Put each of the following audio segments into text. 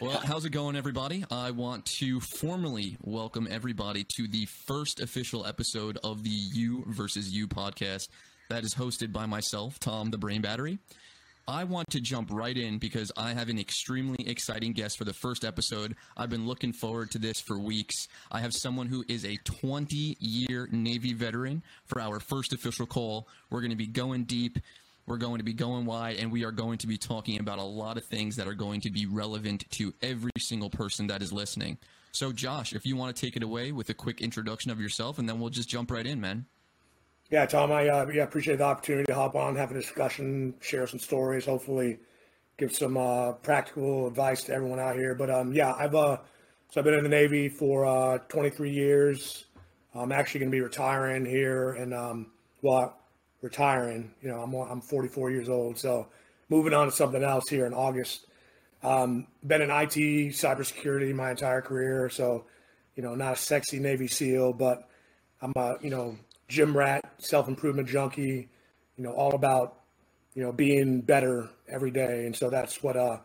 Well, how's it going, everybody? I want to formally welcome everybody to the first official episode of the You versus You podcast that is hosted by myself, Tom the Brain Battery. I want to jump right in because I have an extremely exciting guest for the first episode. I've been looking forward to this for weeks. I have someone who is a 20 year Navy veteran for our first official call. We're going to be going deep. We're going to be going wide, and we are going to be talking about a lot of things that are going to be relevant to every single person that is listening. So, Josh, if you want to take it away with a quick introduction of yourself, and then we'll just jump right in, man. Yeah, Tom, I uh, yeah appreciate the opportunity to hop on, have a discussion, share some stories, hopefully give some uh, practical advice to everyone out here. But um, yeah, I've uh, so I've been in the Navy for uh, 23 years. I'm actually going to be retiring here, and um, well, retiring. You know, I'm I'm 44 years old, so moving on to something else here in August. Um, been in IT, cybersecurity my entire career, so you know, not a sexy Navy SEAL, but I'm a you know gym rat, self improvement junkie. You know, all about you know being better every day, and so that's what uh,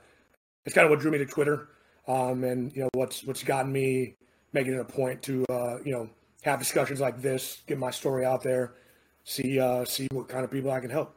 it's kind of what drew me to Twitter, um, and you know what's what's gotten me making it a point to uh, you know have discussions like this, get my story out there, see uh, see what kind of people I can help.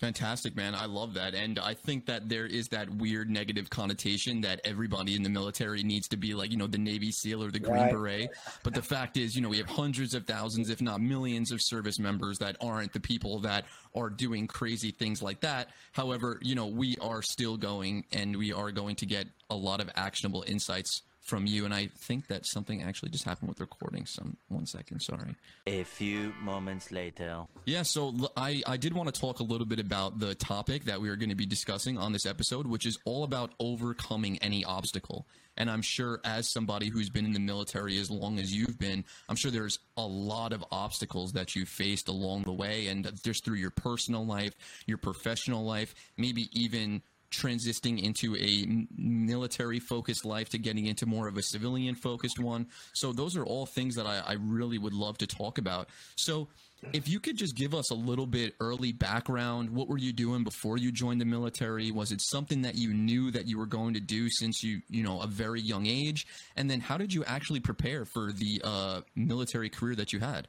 Fantastic, man. I love that. And I think that there is that weird negative connotation that everybody in the military needs to be like, you know, the Navy SEAL or the Green right. Beret. But the fact is, you know, we have hundreds of thousands, if not millions, of service members that aren't the people that are doing crazy things like that. However, you know, we are still going and we are going to get a lot of actionable insights from you, and I think that something actually just happened with recording. Some one second, sorry. A few moments later. Yeah, so I I did want to talk a little bit about the topic that we are going to be discussing on this episode, which is all about overcoming any obstacle. And I'm sure, as somebody who's been in the military as long as you've been, I'm sure there's a lot of obstacles that you faced along the way, and just through your personal life, your professional life, maybe even transitioning into a military focused life to getting into more of a civilian focused one. So those are all things that I, I, really would love to talk about. So if you could just give us a little bit early background, what were you doing before you joined the military? Was it something that you knew that you were going to do since you, you know, a very young age? And then how did you actually prepare for the uh, military career that you had?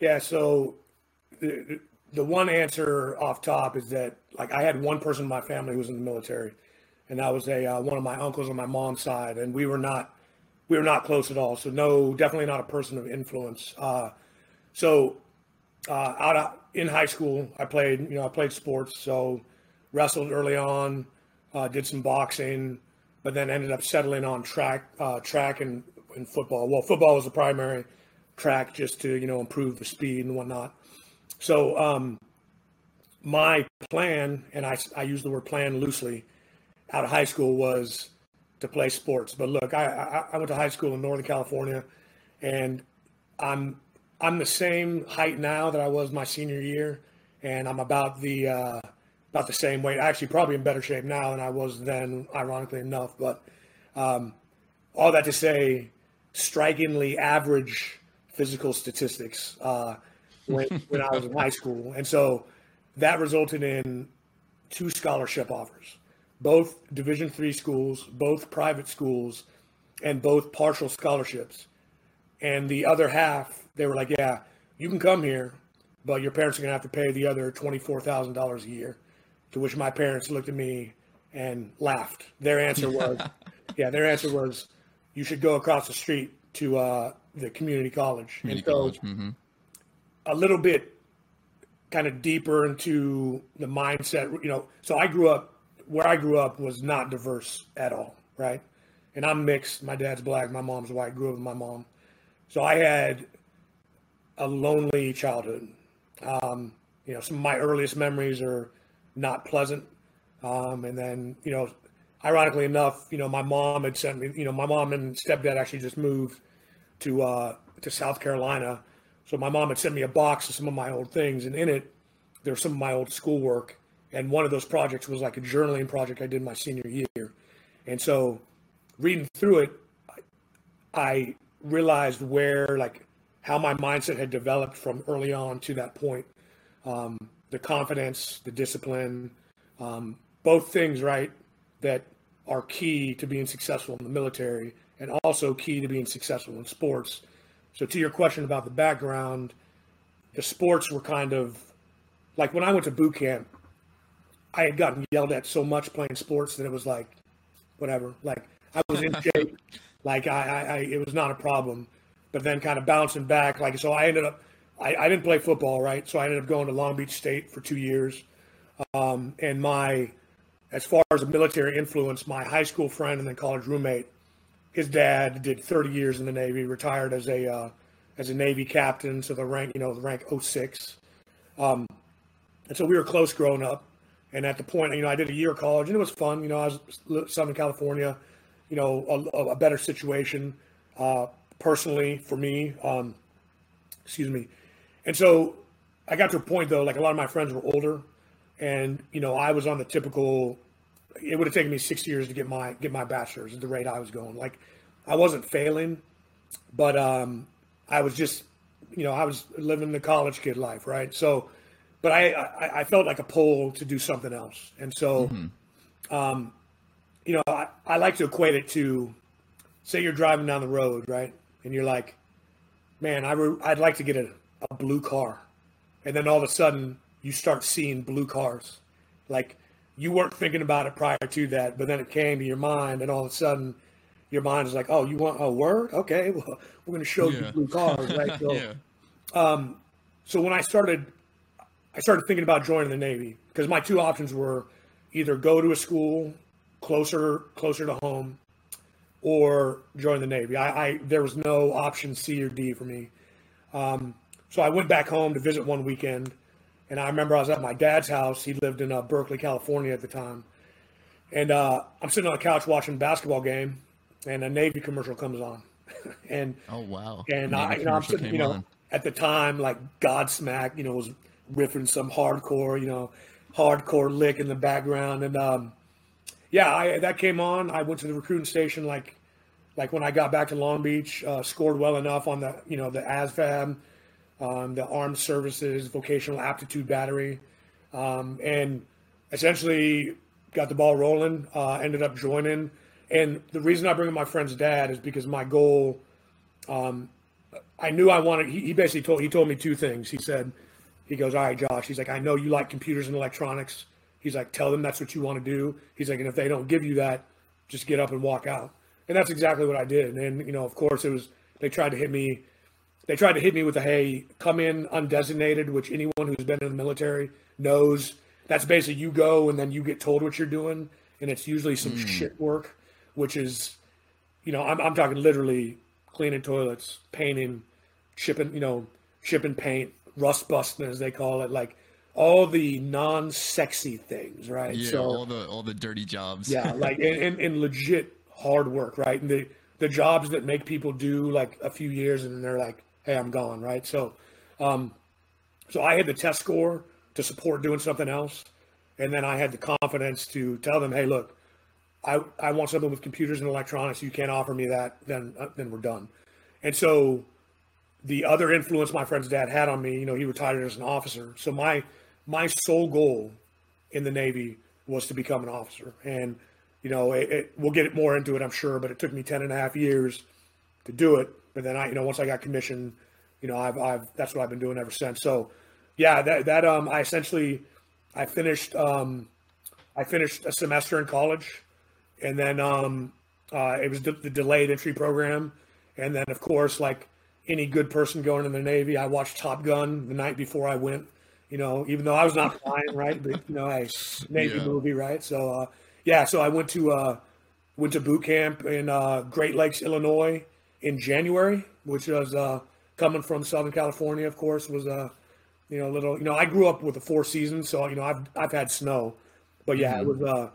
Yeah, so one answer off top is that like I had one person in my family who was in the military, and that was a uh, one of my uncles on my mom's side, and we were not we were not close at all. So no, definitely not a person of influence. Uh, so uh, out of, in high school, I played you know I played sports, so wrestled early on, uh, did some boxing, but then ended up settling on track uh, track and, and football. Well, football was the primary track just to you know improve the speed and whatnot. So um, my plan, and I, I use the word plan loosely, out of high school was to play sports. But look, I, I, I went to high school in Northern California, and I'm I'm the same height now that I was my senior year, and I'm about the uh, about the same weight. Actually, probably in better shape now than I was then, ironically enough. But um, all that to say, strikingly average physical statistics. Uh, when, when I was in high school. And so that resulted in two scholarship offers, both Division three schools, both private schools, and both partial scholarships. And the other half, they were like, yeah, you can come here, but your parents are going to have to pay the other $24,000 a year. To which my parents looked at me and laughed. Their answer was, yeah, their answer was, you should go across the street to uh, the community college. Community and so college. Mm-hmm a little bit kind of deeper into the mindset, you know, so I grew up where I grew up was not diverse at all, right? And I'm mixed. My dad's black, my mom's white. Grew up with my mom, so I had a lonely childhood. Um, you know, some of my earliest memories are not pleasant. Um, and then, you know, ironically enough, you know, my mom had sent me. You know, my mom and stepdad actually just moved to uh, to South Carolina so my mom had sent me a box of some of my old things, and in it, there's some of my old schoolwork. And one of those projects was like a journaling project I did my senior year. And so, reading through it, I realized where, like, how my mindset had developed from early on to that point. Um, the confidence, the discipline, um, both things, right, that are key to being successful in the military and also key to being successful in sports. So to your question about the background, the sports were kind of like when I went to boot camp, I had gotten yelled at so much playing sports that it was like, whatever. Like I was in shape, like I, I, I, it was not a problem. But then kind of bouncing back, like so, I ended up, I, I didn't play football, right? So I ended up going to Long Beach State for two years, um, and my, as far as a military influence, my high school friend and then college roommate, his dad did 30 years in the Navy, retired as a uh, as a Navy captain, so the rank, you know, the rank 06. Um, and so we were close growing up. And at the point, you know, I did a year of college, and it was fun. You know, I was Southern California, you know, a, a better situation uh, personally for me. Um, excuse me. And so I got to a point though, like a lot of my friends were older, and you know, I was on the typical. It would have taken me six years to get my get my bachelor's at the rate I was going. Like, I wasn't failing, but um, I was just, you know, I was living the college kid life, right? So but I, I, I felt like a pull to do something else, and so, mm-hmm. um, you know, I, I like to equate it to, say you're driving down the road, right, and you're like, man, I re- I'd like to get a, a blue car, and then all of a sudden you start seeing blue cars, like you weren't thinking about it prior to that, but then it came to your mind, and all of a sudden your mind is like, oh, you want a word? Okay, well, we're going to show yeah. you blue cars, right? So, yeah. um, so when I started I started thinking about joining the Navy because my two options were either go to a school closer closer to home or join the Navy. I, I there was no option C or D for me. Um, so I went back home to visit one weekend, and I remember I was at my dad's house. He lived in uh, Berkeley, California at the time, and uh, I'm sitting on the couch watching a basketball game, and a Navy commercial comes on, and oh wow, and Navy I, you know, I'm sitting, you know, on. at the time like Godsmack, you know, was riffing some hardcore, you know, hardcore lick in the background. And um, yeah, I, that came on. I went to the recruiting station like like when I got back to Long Beach, uh, scored well enough on the you know the ASVAB, um, the Armed Services Vocational Aptitude Battery, um, and essentially got the ball rolling. Uh, ended up joining, and the reason I bring up my friend's dad is because my goal. Um, I knew I wanted. He, he basically told he told me two things. He said, he goes, All right, Josh. He's like, I know you like computers and electronics. He's like, Tell them that's what you want to do. He's like, And if they don't give you that, just get up and walk out. And that's exactly what I did. And, then, you know, of course, it was, they tried to hit me. They tried to hit me with a, hey, come in undesignated, which anyone who's been in the military knows that's basically you go and then you get told what you're doing. And it's usually some mm. shit work, which is, you know, I'm, I'm talking literally cleaning toilets, painting, shipping, you know, shipping paint, rust busting as they call it, like all the non-sexy things, right? Yeah, so, all the all the dirty jobs. yeah, like and, and, and, legit hard work, right? And the the jobs that make people do like a few years and they're like, hey, I'm gone, right? So, um, so I had the test score to support doing something else, and then I had the confidence to tell them, hey, look, I I want something with computers and electronics. You can't offer me that, then uh, then we're done. And so the other influence my friend's dad had on me, you know, he retired as an officer. So my my sole goal in the Navy was to become an officer. And, you know, it, it, we'll get more into it, I'm sure, but it took me 10 and a half years to do it. But then I, you know, once I got commissioned, you know, I've, I've, that's what I've been doing ever since. So yeah, that, that, um, I essentially, I finished, um, I finished a semester in college and then, um, uh, it was the, the delayed entry program. And then of course, like, any good person going in the Navy. I watched Top Gun the night before I went. You know, even though I was not flying, right? But you know, a Navy yeah. movie, right? So uh, yeah, so I went to uh, went to boot camp in uh, Great Lakes, Illinois, in January, which was uh, coming from Southern California. Of course, was a uh, you know a little. You know, I grew up with the four seasons, so you know I've I've had snow, but yeah, mm-hmm. it was uh,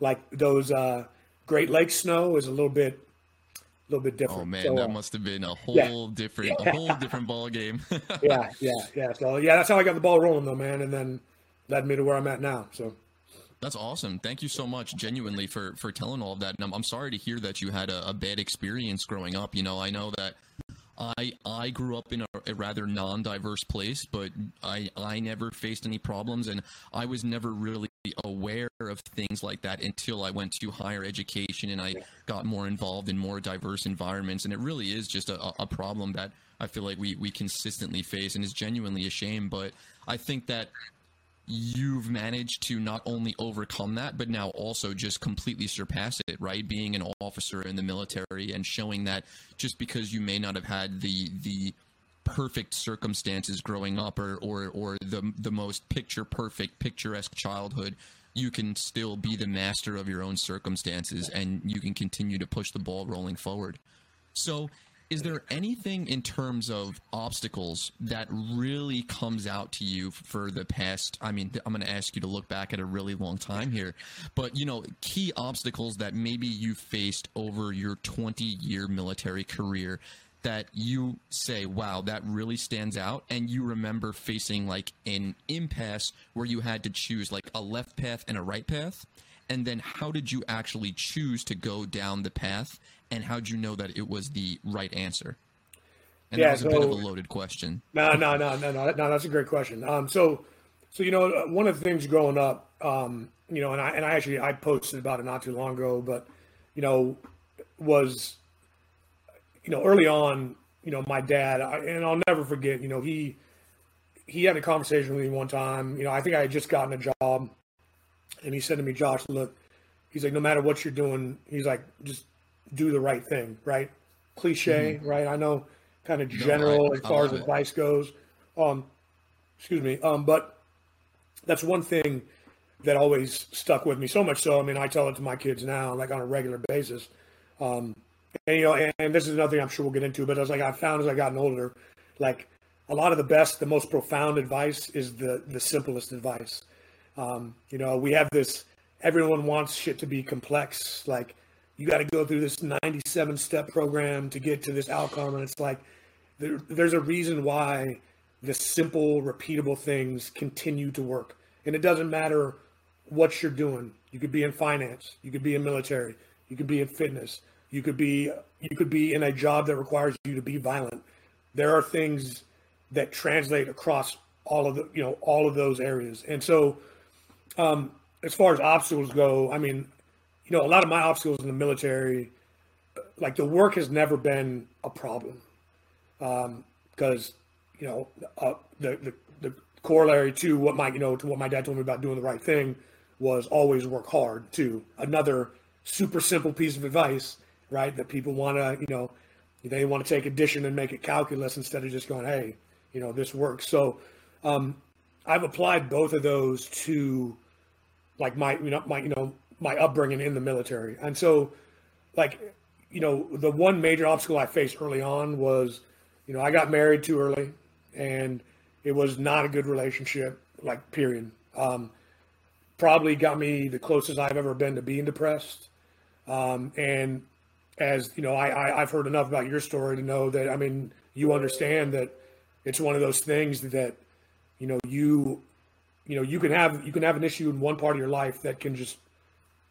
like those uh, Great Lakes snow is a little bit a little bit different. Oh man, so, that uh, must have been a whole yeah. different, a whole different ball game. yeah, yeah, yeah. So yeah, that's how I got the ball rolling though, man, and then led me to where I'm at now. So. That's awesome. Thank you so much, genuinely, for for telling all of that. And I'm, I'm sorry to hear that you had a, a bad experience growing up. You know, I know that I I grew up in a, a, rather non-diverse place, but I I never faced any problems, and I was never really aware of things like that until I went to higher education and I got more involved in more diverse environments. And it really is just a, a problem that I feel like we we consistently face, and is genuinely a shame. But I think that you've managed to not only overcome that, but now also just completely surpass it, right? Being an officer in the military and showing that just because you may not have had the the perfect circumstances growing up or or, or the the most picture perfect, picturesque childhood, you can still be the master of your own circumstances and you can continue to push the ball rolling forward. So is there anything in terms of obstacles that really comes out to you for the past i mean i'm going to ask you to look back at a really long time here but you know key obstacles that maybe you faced over your 20 year military career that you say wow that really stands out and you remember facing like an impasse where you had to choose like a left path and a right path? And then how did you actually choose to go down the path and how'd you know that it was the right answer? And yeah, that was so, a bit of a loaded question. No, no, no, no, no, no. That's a great question. Um, so, so you know, one of the things growing up, um, you know, and I and I actually I posted about it not too long ago, but you know, was you know early on, you know, my dad, I, and I'll never forget, you know, he he had a conversation with me one time. You know, I think I had just gotten a job, and he said to me, Josh, look, he's like, no matter what you're doing, he's like, just do the right thing, right? Cliche, mm-hmm. right? I know kind of general as far as advice it. goes. Um, excuse me. Um, but that's one thing that always stuck with me so much so. I mean, I tell it to my kids now, like on a regular basis. Um, and you know, and, and this is another thing I'm sure we'll get into, but as like I found as I gotten older, like a lot of the best, the most profound advice is the the simplest advice. Um, you know, we have this. Everyone wants shit to be complex. Like you got to go through this 97 step program to get to this outcome. And it's like, there, there's a reason why the simple, repeatable things continue to work. And it doesn't matter what you're doing. You could be in finance, you could be in military, you could be in fitness, you could be you could be in a job that requires you to be violent. There are things that translate across all of the you know all of those areas. And so um, as far as obstacles go, I mean, you know, a lot of my obstacles in the military, like the work has never been a problem, because um, you know uh, the, the the corollary to what my you know to what my dad told me about doing the right thing was always work hard too. Another super simple piece of advice, right? That people want to you know they want to take addition and make it calculus instead of just going, hey, you know, this works. So um, I've applied both of those to like my you know my you know my upbringing in the military. And so, like, you know, the one major obstacle I faced early on was, you know, I got married too early and it was not a good relationship, like, period. Um, probably got me the closest I've ever been to being depressed. Um, and as you know, I, I, have heard enough about your story to know that, I mean, you understand that it's one of those things that, you know, you, you know, you can have, you can have an issue in one part of your life that can just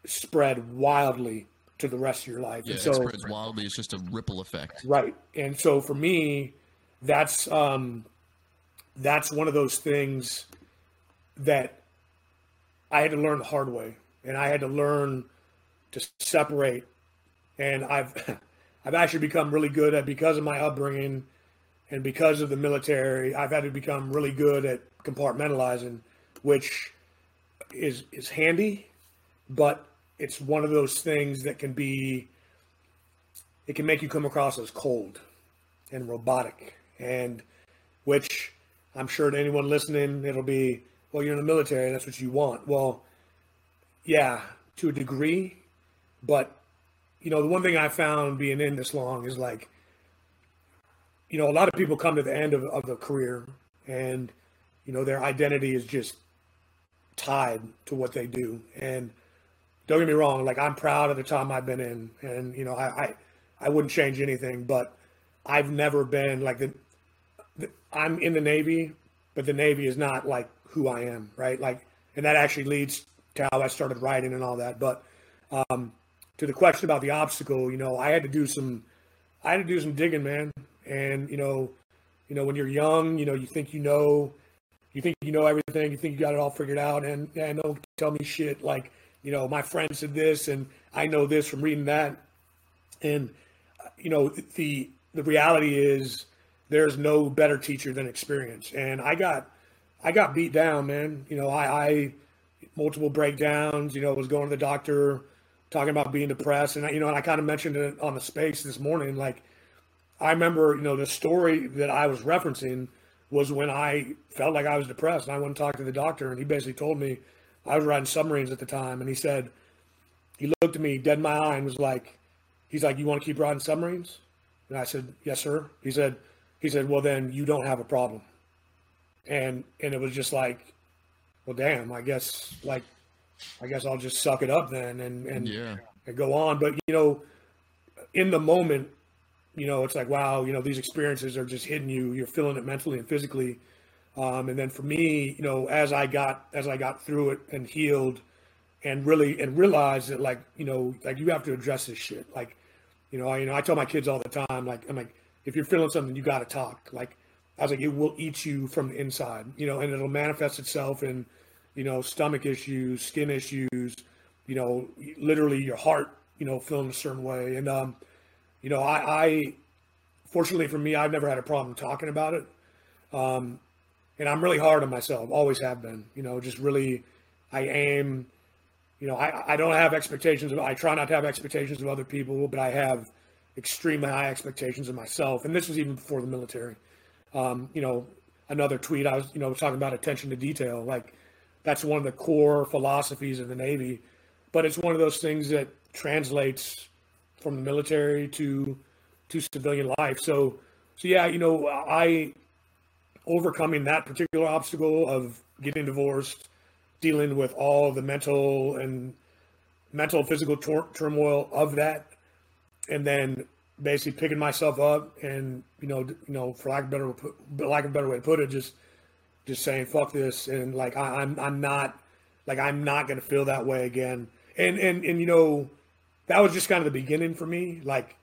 spread wildly to the rest of your life. Yeah, and so, it spreads wildly. It's just a ripple effect. Right. And so for me, that's um, that's one of those things that I had to learn the hard way, and I had to learn to separate. And I've I've actually become really good at because of my upbringing and because of the military. I've had to become really good at compartmentalizing, which is is handy, but it's one of those things that can be it can make you come across as cold and robotic and which i'm sure to anyone listening it'll be well you're in the military that's what you want. Well yeah to a degree but you know the one thing i found being in this long is like you know a lot of people come to the end of, of a career and you know their identity is just tied to what they do and don't get me wrong, like I'm proud of the time I've been in, and you know, I I, I wouldn't change anything, but I've never been like the, the, I'm in the Navy, but the Navy is not like who I am, right? Like, and that actually leads to how I started writing and all that. But um, to the question about the obstacle, you know, I had to do some, I had to do some digging, man, And you know, you know, when you're young, you know, you think you know, you think you know everything, you think you got it all figured out, and yeah, don't tell me shit like, you know, my friend said this, and I know this from reading that, and you know, the the reality is there's no better teacher than experience, and I got I got beat down, man. You know, I, I multiple breakdowns. You know, was going to the doctor, talking about being depressed, and you know, and I kind of mentioned it on the space this morning, like I remember, you know, the story that I was referencing was when I felt like I was depressed. And I went and talked to the doctor, and he basically told me I was riding submarines at the time, and he said he looked at me dead in my eye and was like, he's like, "You want to keep riding submarines?" And I said, "Yes, sir." He said, he said, "Well, then you don't have a problem." And and it was just like, well, damn. I guess like, I guess I'll just suck it up then and and, Yeah. and go on. But you know, in the moment, you know, it's like, wow, you know, these experiences are just hitting you. You're feeling it mentally and physically. Um, and then for me, you know, as I got as I got through it and healed, and really and realized that like you know like you have to address this shit. Like, you know, I you know I tell my kids all the time like I'm like if you're feeling something, you got to talk. Like I was like, it will eat you from the inside, you know, and it'll manifest itself in, you know, stomach issues, skin issues, you know, literally your heart, you know, feeling a certain way. And um, you know, I, I fortunately for me, I've never had a problem talking about it. Um, and I'm really hard on myself, always have been. You know, just really, I aim. You know, I, I don't have expectations. Of, I try not to have expectations of other people, but I have extremely high expectations of myself. And this was even before the military. Um, you know, another tweet I was, you know, talking about attention to detail. Like that's one of the core philosophies of the Navy, but it's one of those things that translates from the military to to civilian life. So, so yeah, you know, I overcoming that particular obstacle of getting divorced, dealing with all the mental and mental physical tur- turmoil of that, and then basically picking myself up and you know, you know, for lack of better lack of better way to put it, just just saying fuck this and like I, I'm I'm not like I'm not gonna feel that way again. And and and you know, that was just kind of the beginning for me. Like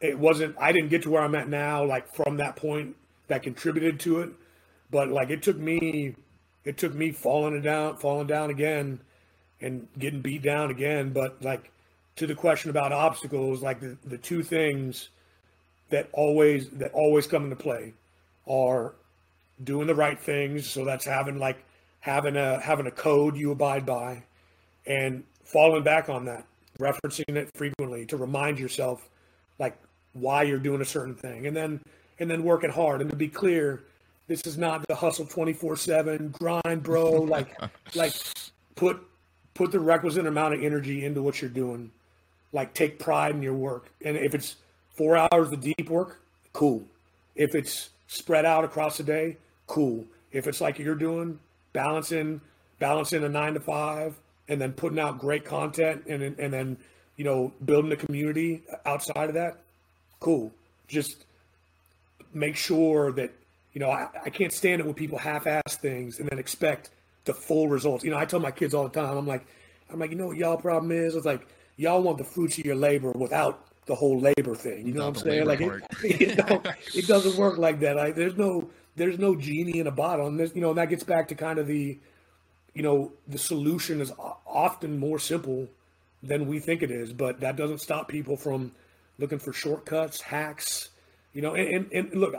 it wasn't I didn't get to where I'm at now, like from that point that contributed to it. But like it took me it took me falling down falling down again and getting beat down again. But like to the question about obstacles, like the, the two things that always that always come into play are doing the right things. So that's having like having a having a code you abide by and falling back on that, referencing it frequently to remind yourself like why you're doing a certain thing. And then and then working hard. And to be clear, this is not the hustle 24/7 grind, bro. Like like put put the requisite amount of energy into what you're doing. Like take pride in your work. And if it's 4 hours of deep work, cool. If it's spread out across the day, cool. If it's like you're doing, balancing balancing a 9 to 5 and then putting out great content and and then, you know, building a community outside of that, cool. Just make sure that you know I, I can't stand it when people half-ass things and then expect the full results. You know, I tell my kids all the time, I'm like, I'm like, you know what y'all problem is? It's like y'all want the fruits of your labor without the whole labor thing. You know Without what I'm saying? Like it, it, don't, it doesn't work like that. Like there's no there's no genie in a bottle. And this, you know, and that gets back to kind of the, you know, the solution is often more simple than we think it is, but that doesn't stop people from looking for shortcuts, hacks, you know. And, and, and look,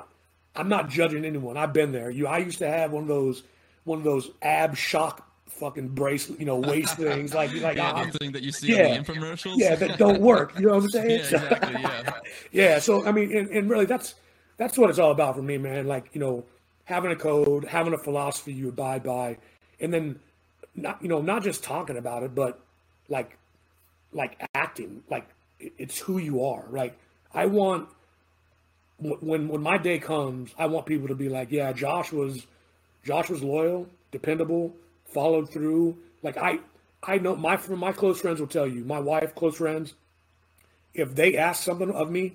I'm not judging anyone. I've been there. You, I used to have one of those, one of those ab shock fucking bracelet, you know, waist things. Like, like Yeah, I'm- the thing that you see yeah. the infomercials. yeah, that don't work. You know what I'm saying? Yeah, exactly. Yeah. yeah so i mean and, and really that's that's what it's all about for me man like you know having a code having a philosophy you abide by and then not you know not just talking about it but like like acting like it's who you are like i want when when my day comes i want people to be like yeah josh was josh was loyal dependable followed through like i i know my my close friends will tell you my wife close friends if they ask something of me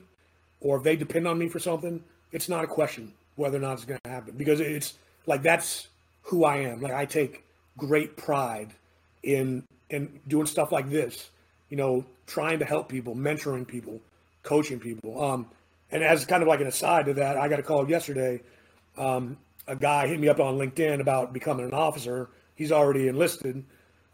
or if they depend on me for something, it's not a question whether or not it's going to happen because it's like that's who I am. Like I take great pride in in doing stuff like this, you know, trying to help people, mentoring people, coaching people. Um, and as kind of like an aside to that, I got a call yesterday. Um, a guy hit me up on LinkedIn about becoming an officer. He's already enlisted.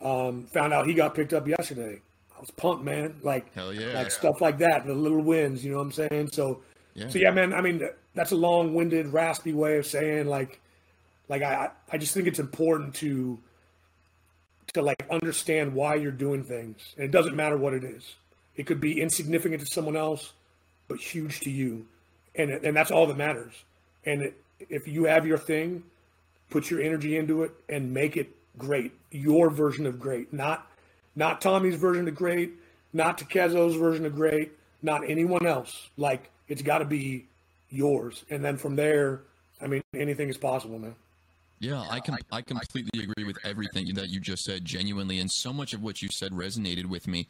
Um, found out he got picked up yesterday. I was pumped, man. Like, Hell yeah. like stuff like that, the little wins. You know what I'm saying? So, Yeah. so yeah, man. I mean, that's a long-winded, raspy way of saying like, like I, I just think it's important to, to like understand why you're doing things, and it doesn't matter what it is. It could be insignificant to someone else, but huge to you, and and that's all that matters. And it, if you have your thing, put your energy into it and make it great. Your version of great, not not Tommy's version of great, not Takezo's version of great, not anyone else. Like it's got to be yours, and then from there, I mean, anything is possible, man. Yeah, I com- I completely agree with everything that you just said, genuinely, and so much of what you said resonated with me.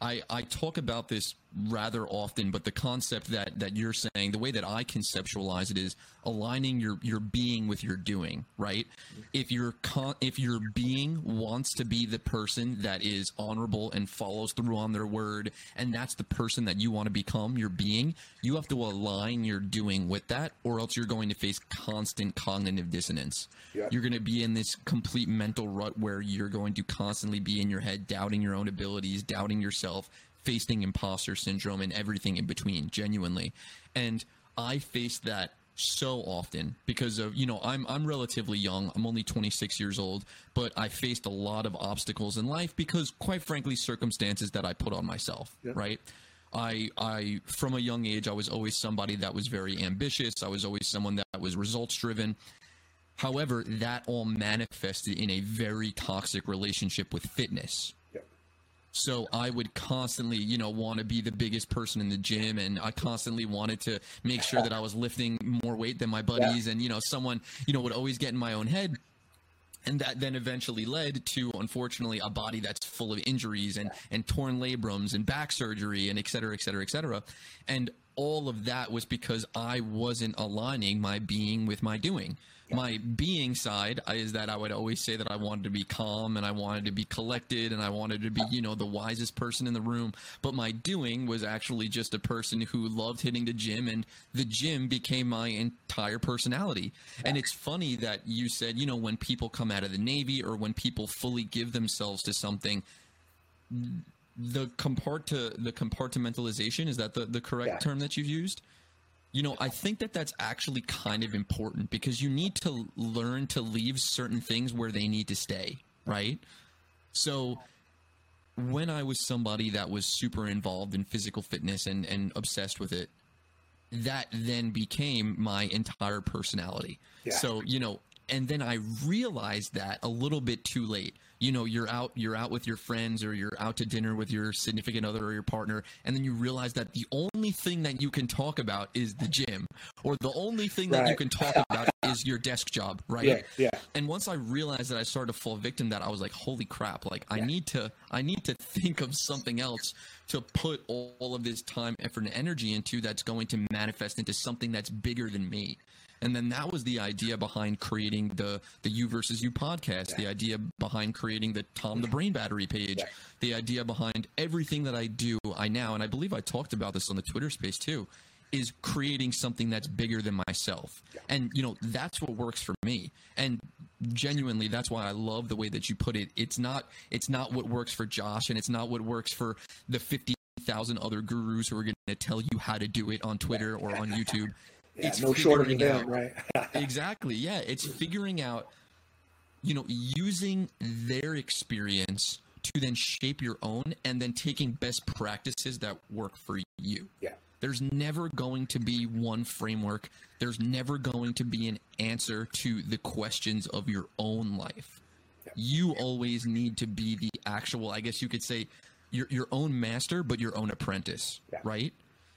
I, I talk about this rather often, but the concept that, that you're saying, the way that I conceptualize it is aligning your, your being with your doing, right? If your con- if your being wants to be the person that is honorable and follows through on their word, and that's the person that you want to become, your being, you have to align your doing with that, or else you're going to face constant cognitive dissonance. Yeah. You're going to be in this complete mental rut where you're going to constantly be in your head, doubting your own abilities, doubting yourself, facing imposter syndrome, and everything in between, genuinely. And I faced that so often because of you know I'm I'm relatively young. I'm only 26 years old but I faced a lot of obstacles in life because quite frankly circumstances that I put on myself right? I I from a young age I was always somebody that was very ambitious. I was always someone that was results driven However, that all manifested in a very toxic relationship with fitness. So I would constantly, you know, want to be the biggest person in the gym, and I constantly wanted to make sure that I was lifting more weight than my buddies, and you know, someone, you know, would always get in my own head. And that then eventually led to, unfortunately, a body that's full of injuries and, and torn labrums and back surgery and et cetera, et cetera, et cetera. And all of that was because I wasn't aligning my being with my doing. My being side is that I would always say that I wanted to be calm and I wanted to be collected and I wanted to be, you know, the wisest person in the room. But my doing was actually just a person who loved hitting the gym and the gym became my entire personality. And it's funny that you said, you know, when people come out of the Navy or when people fully give themselves to something, the compart the compartmentalization is that the, the correct Yeah. term that you've used you know i think that that's actually kind of important because you need to learn to leave certain things where they need to stay right so when i was somebody that was super involved in physical fitness and, and obsessed with it that then became my entire personality. Yeah. So, you know, and then I realized that a little bit too late. You know, you're out you're out with your friends or you're out to dinner with your significant other or your partner and then you realize that the only thing that you can talk about is the gym or the only thing that you can talk about is your desk job, right? Yeah, yeah. And once I realized that I started to fall victim to that, I was like, holy crap, like I need to I need to think of something else to put all, all of this time, effort, and energy into that's going to manifest into something that's bigger than me. And then that was the idea behind creating the the You versus You podcast, the idea behind creating the Tom the Brain Battery page, Yeah. the idea behind everything that I do, I now, and I believe I talked about this on the Twitter space too, is creating something that's bigger than myself. And you know, that's what works for me. And genuinely that's why I love the way that you put it. It's not it's not what works for Josh and it's not what works for the 50,000 other gurus who are going to tell you how to do it on Twitter or on YouTube. Yeah, it's no shorter than them, right? exactly yeah it's figuring out you know using their experience to then shape your own and then taking best practices that work for you yeah. There's never going to be one framework there's never going to be an answer to the questions of your own life you always need to be the actual i guess you could say your, your own master but your own apprentice Yeah. right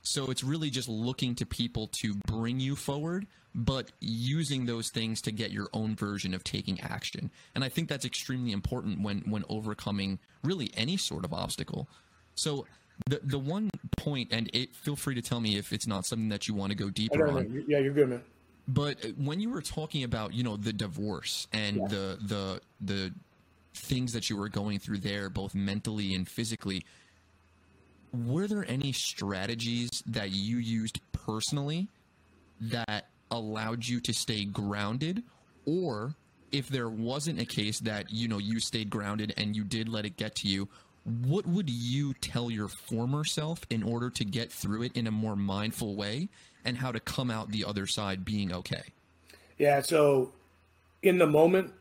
so it's really just looking to people to bring you forward, but using those things to get your own version of taking action. And I think that's extremely important when when overcoming really any sort of obstacle. So the the one point, and it, feel free to tell me if it's not something that you want to go deeper on. know. Yeah, you're good, man. But when you were talking about, you know, the divorce and Yeah. the the the things that you were going through there, both mentally and physically, were there any strategies that you used personally that allowed you to stay grounded or if there wasn't a case that you know you stayed grounded and you did let it get to you what would you tell your former self in order to get through it in a more mindful way and how to come out the other side being okay Yeah, so in the moment,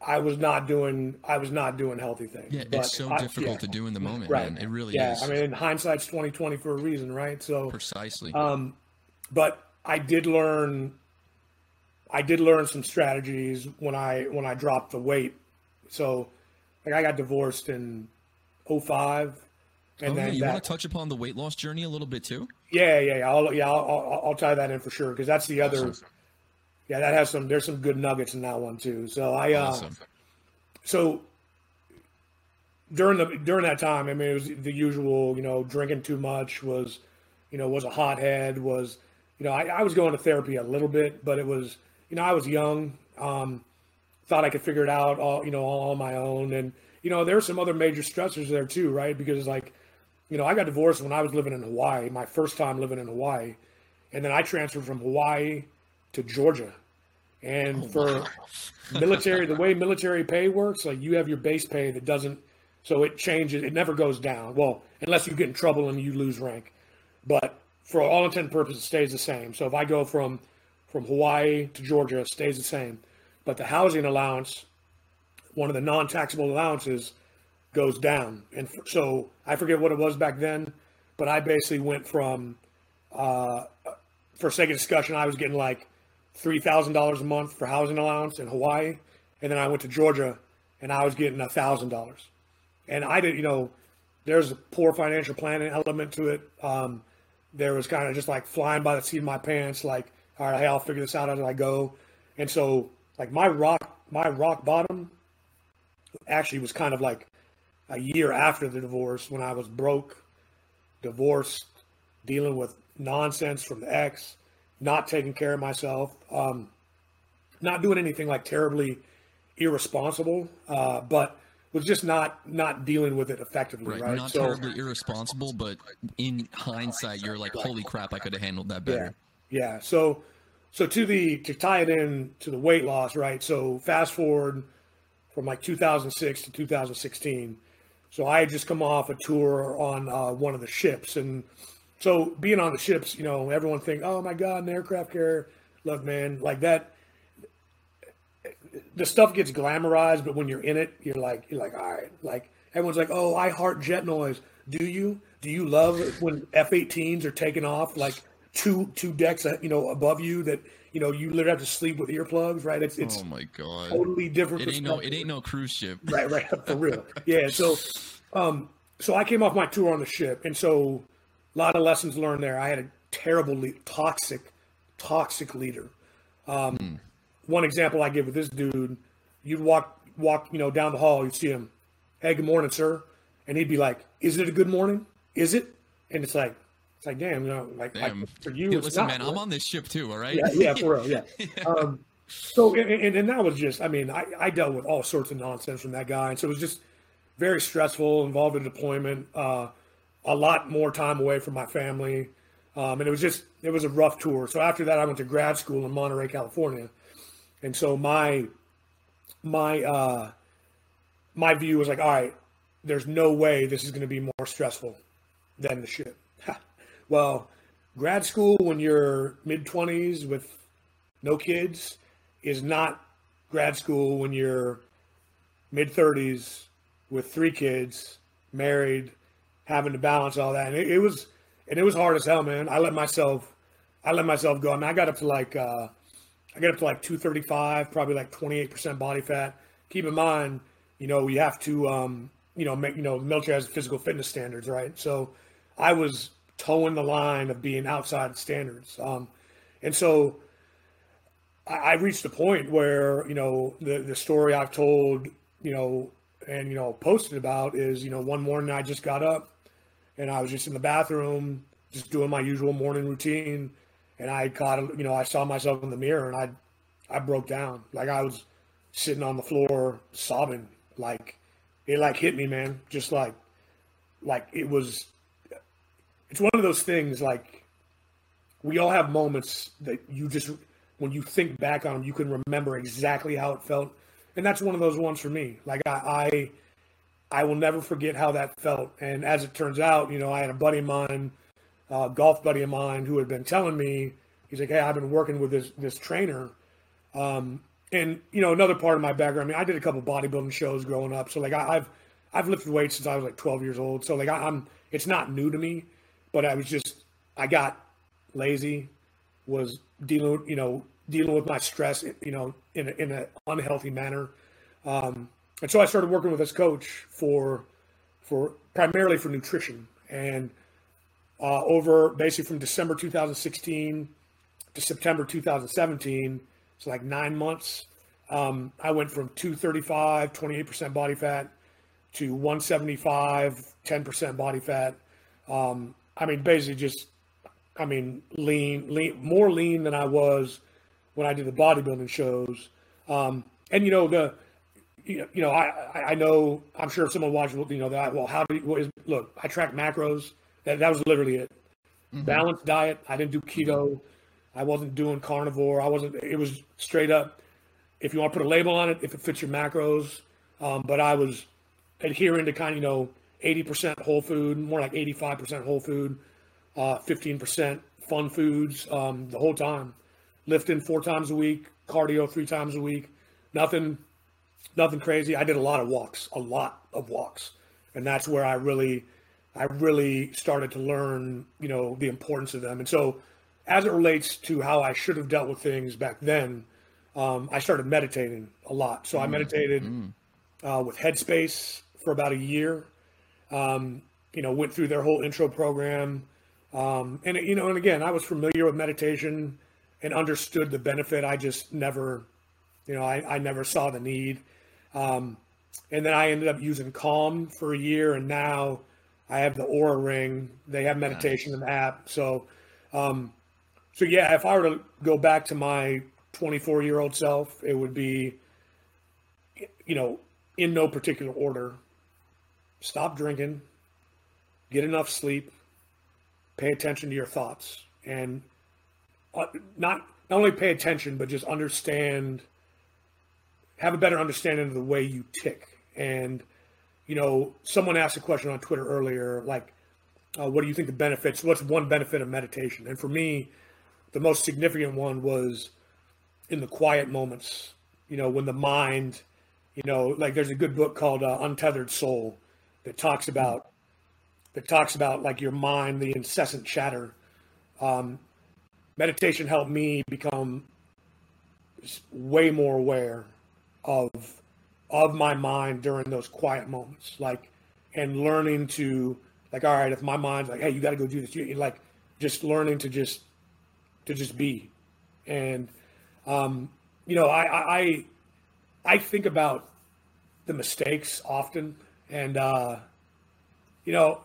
I was not doing I was not doing healthy things. yeah But it's so I- difficult yeah, to do in the moment right. man it really yeah, is I mean, hindsight's twenty twenty for a reason, right? So, precisely um, but I did learn. I did learn some strategies when I when I dropped the weight. So, like I got divorced in 05. and oh, yeah, then you that, want to touch upon the weight loss journey a little bit too yeah, yeah, yeah. I'll yeah, I'll, I'll, I'll tie that in for sure because that's the other. Awesome. Yeah, that has some. There's some good nuggets in that one too. So I, uh, awesome so during the during that time, I mean, it was the usual. You know, drinking too much was, you know, was a hothead. Was, you know, I, I was going to therapy a little bit, but it was, you know, I was young. Um, thought I could figure it out all, you know, all on my own, and you know, there were some other major stressors there too, right? Because like, you know, I got divorced when I was living in Hawaii, my first time living in Hawaii, and then I transferred from Hawaii to Georgia, and oh, for military the way military pay works like you have your base pay that doesn't so it changes it never goes down. Well unless you get in trouble and you lose rank. But for all intent and purposes it stays the same. So if i go from from hawaii to georgia it stays the same. But the housing allowance one of the non-taxable allowances goes down and f- so i forget what it was back then but i basically went from uh, for sake of discussion i was getting like three thousand dollars a month for housing allowance in Hawaii, and then I went to Georgia, and I was getting a thousand dollars. And I did, you know, there's a poor financial planning element to it. Um, there was kind of just like flying by the seat of my pants, like, all right, hey, I'll figure this out as I go. And so, like my rock, my rock bottom, actually was kind of like a year after the divorce when I was broke, divorced, dealing with nonsense from the ex, not taking care of myself, um, not doing anything like terribly irresponsible, uh, but was just not not dealing with it effectively, right, right? not so terribly irresponsible but in hindsight you're like holy crap i could have handled that better yeah, yeah. So so to the to tie it in to the weight loss, right? So fast forward from like 2006 to 2016. So I had just come off a tour on uh, one of the ships, and so being on the ships, you know, everyone think, "Oh my God, an aircraft carrier." Look, man, like that. The stuff gets glamorized, but when you're in it, you're like, you're like, all right, like everyone's like, "Oh, I heart jet noise." Do you? Do you love when F-18s are taking off like two two decks, uh, you know, above you that you know you literally have to sleep with earplugs, right? It's it's oh my god totally different. it ain't no it ain't no cruise ship right, right, for real. Yeah. So, um, so I came off my tour on the ship, and so a lot of lessons learned there. I had a terrible, le- toxic, toxic leader. Um, One example I give with this dude, you'd walk walk, you know, down the hall, you'd see him, hey, good morning, sir, and he'd be like, is it a good morning? Is it? And it's like, it's like, damn, you know, like, like, for you, Yeah, listen, not, man, I'm on this ship too. All right. yeah, yeah, for real, yeah. Um, so and, and, and that was just, I mean, I, I dealt with all sorts of nonsense from that guy, and so it was just very stressful, involved in deployment, uh, a lot more time away from my family, um, and it was just, it was a rough tour. So after that, I went to grad school in Monterey, California, and so my my uh, my view was like, all right, there's no way this is going to be more stressful than the ship. Well, grad school when you're mid 20s with no kids is not grad school when you're mid 30s with three kids, married, having to balance all that. And it, it was and it was hard as hell, man. I let myself I let myself go. I mean, I got up to like uh I got up to like 235, probably like 28% body fat. Keep in mind, you know, you have to um, you know, make you know, military has physical fitness standards, right? So I was toeing the line of being outside standards. Um, and so I, I reached a point where, you know, the, the story I've told, you know, and, you know, posted about is, you know, one morning I just got up and I was just in the bathroom, just doing my usual morning routine. And I caught, you know, I saw myself in the mirror and I, I broke down. Like I was sitting on the floor sobbing. Like it like hit me, man. Just like, like it was, it's one of those things like we all have moments that you just when you think back on them, you can remember exactly how it felt, and that's one of those ones for me. Like I, I, I will never forget how that felt. And as it turns out, you know, I had a buddy of mine, golf buddy of mine, who had been telling me, he's like, "Hey, I've been working with this this trainer." Um, and you know, another part of my background, I mean, I did a couple bodybuilding shows growing up, so like I, have I've lifted weights since I was like 12 years old. So like I, I'm, it's not new to me, but I was just I got lazy, was dealing, you know, dealing with my stress, you know, in a, in an unhealthy manner. Um, and so I started working with this coach for, for primarily for nutrition. And uh, over basically from December 2016 to September 2017, it's like nine months. Um, I went from 235, 28% body fat to 175, 10% body fat. Um, I mean, basically just I mean, lean, lean, more lean than I was when I did the bodybuilding shows. Um, and you know the, you know, I I know I'm sure if someone watched, you know that. Well, how do you, what is, look? I track macros. That that was literally it. Mm-hmm. Balanced diet. I didn't do keto. I wasn't doing carnivore. I wasn't. It was straight up. If you want to put a label on it, if it fits your macros. Um, but I was adhering to kind of you know 80% whole food, more like 85% whole food uh, 15% fun foods um, the whole time. Lifting four times a week, cardio three times a week. Nothing, nothing crazy. I did a lot of walks, a lot of walks, and that's where I really, I really started to learn, you know, the importance of them. And so, as it relates to how I should have dealt with things back then, um, I started meditating a lot. So I mm, meditated mm. uh, with Headspace for about a year. Um, you know, went through their whole intro program um, and you know, and again, I was familiar with meditation and understood the benefit. I just never, you know, I, I never saw the need. Um, and then I ended up using Calm for a year, and now I have the Oura Ring. They have meditation nice. in the app. So, um, so yeah, if I were to go back to my 24 year old self, it would be, you know, in no particular order. Stop drinking, get enough sleep, pay attention to your thoughts and uh, not not only pay attention but just understand have a better understanding of the way you tick. And you know someone asked a question on twitter earlier like uh, what do you think the benefits what's one benefit of meditation? And for me the most significant one was in the quiet moments you know when the mind you know like there's a good book called uh, untethered soul that talks about that talks about like your mind, the incessant chatter. Um, meditation helped me become way more aware of of my mind during those quiet moments, like and learning to like, all right, if my mind's like, hey, you got to go do this, you like just learning to just to just be, and um, you know, I I I think about the mistakes often, and uh, you know,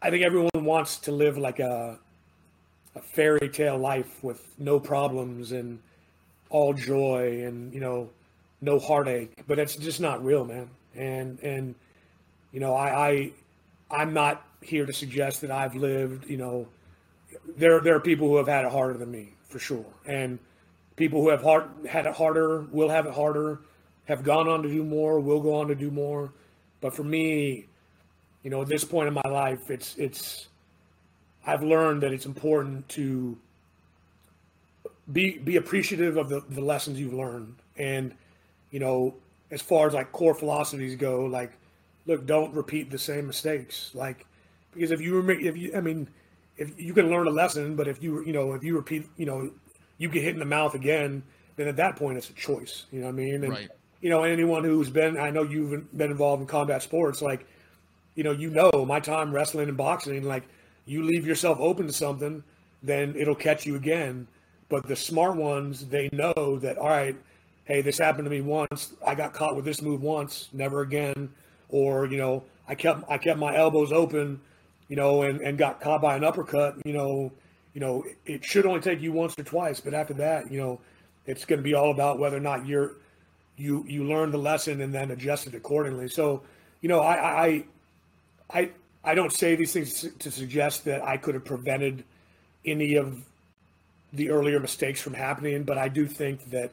I think everyone wants to live like a a fairy tale life with no problems and all joy and you know no heartache, but it's just not real, man. And and you know I, I I'm not here to suggest that I've lived. You know, there there are people who have had it harder than me for sure, and people who have hard, had it harder will have it harder, have gone on to do more, will go on to do more. But for me, you know, at this point in my life, it's it's I've learned that it's important to be be appreciative of the, the lessons you've learned. And, you know, as far as like core philosophies go, like, look, don't repeat the same mistakes. Like, because if you remember, if you, I mean, if you can learn a lesson, but if you, you know, if you repeat, you know, you get hit in the mouth again, then at that point it's a choice. You know what I mean? And, right. You know, anyone who's been, I know you've been involved in combat sports, like you know, you know, my time wrestling and boxing, like you leave yourself open to something, then it'll catch you again. But the smart ones, they know that, all right, hey, this happened to me once. I got caught with this move once, never again. Or, you know, I kept I kept my elbows open, you know, and, and got caught by an uppercut, you know, you know, it should only take you once or twice, but after that, you know, it's going to be all about whether or not you're you you learn the lesson and then adjust it accordingly. So, you know, I I I I don't say these things to suggest that I could have prevented any of the earlier mistakes from happening, but I do think that,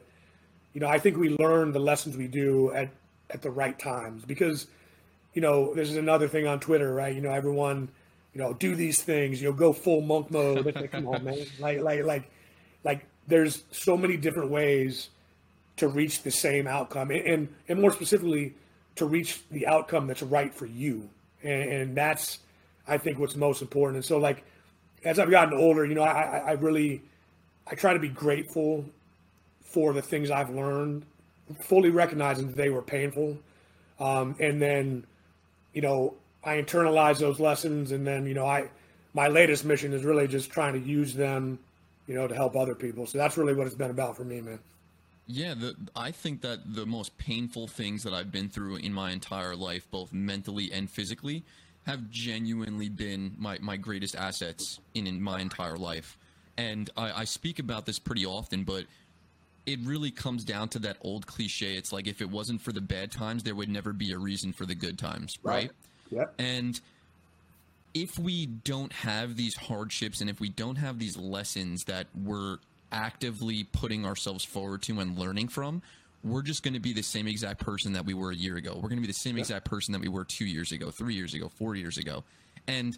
you know, I think we learn the lessons we do at at the right times because, you know, this is another thing on Twitter, right? You know, everyone, you know, do these things, you know, go full monk mode. Like, come on, man. Like, like, like, like, there's so many different ways to reach the same outcome, and and, more specifically, to reach the outcome that's right for you, and, and that's, I think, what's most important. And so, like, as I've gotten older, you know, I, I really, I try to be grateful for the things I've learned, fully recognizing that they were painful, um, and then, you know, I internalize those lessons, and then, you know, I, my latest mission is really just trying to use them, you know, to help other people. So that's really what it's been about for me, man. Yeah, the, I think that the most painful things that I've been through in my entire life, both mentally and physically, have genuinely been my, my greatest assets in, in my entire life. And I, I speak about this pretty often, but it really comes down to that old cliche. It's like if it wasn't for the bad times, there would never be a reason for the good times, right? right? Yep. And if we don't have these hardships and if we don't have these lessons that we're actively putting ourselves forward to and learning from, we're just going to be the same exact person that we were a year ago. We're going to be the same exact person that we were two years ago, three years ago, four years ago. And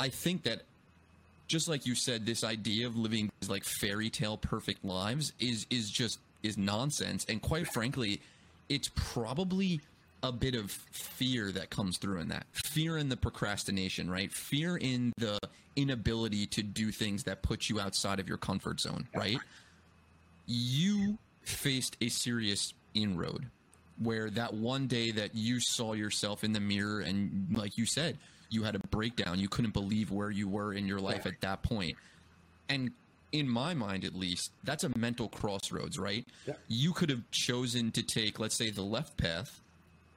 I think that just like you said, this idea of living these like fairy tale perfect lives is is just is nonsense. And quite frankly, it's probably a bit of fear that comes through in that. Fear in the procrastination right? Fear in the inability to do things that put you outside of your comfort zone right? You faced a serious inroad where that one day that you saw yourself in the mirror and like you said you had a breakdown. You couldn't believe where you were in your life at that point. And in my mind at least that's a mental crossroads right? Yeah. you could have chosen to take let's say the left path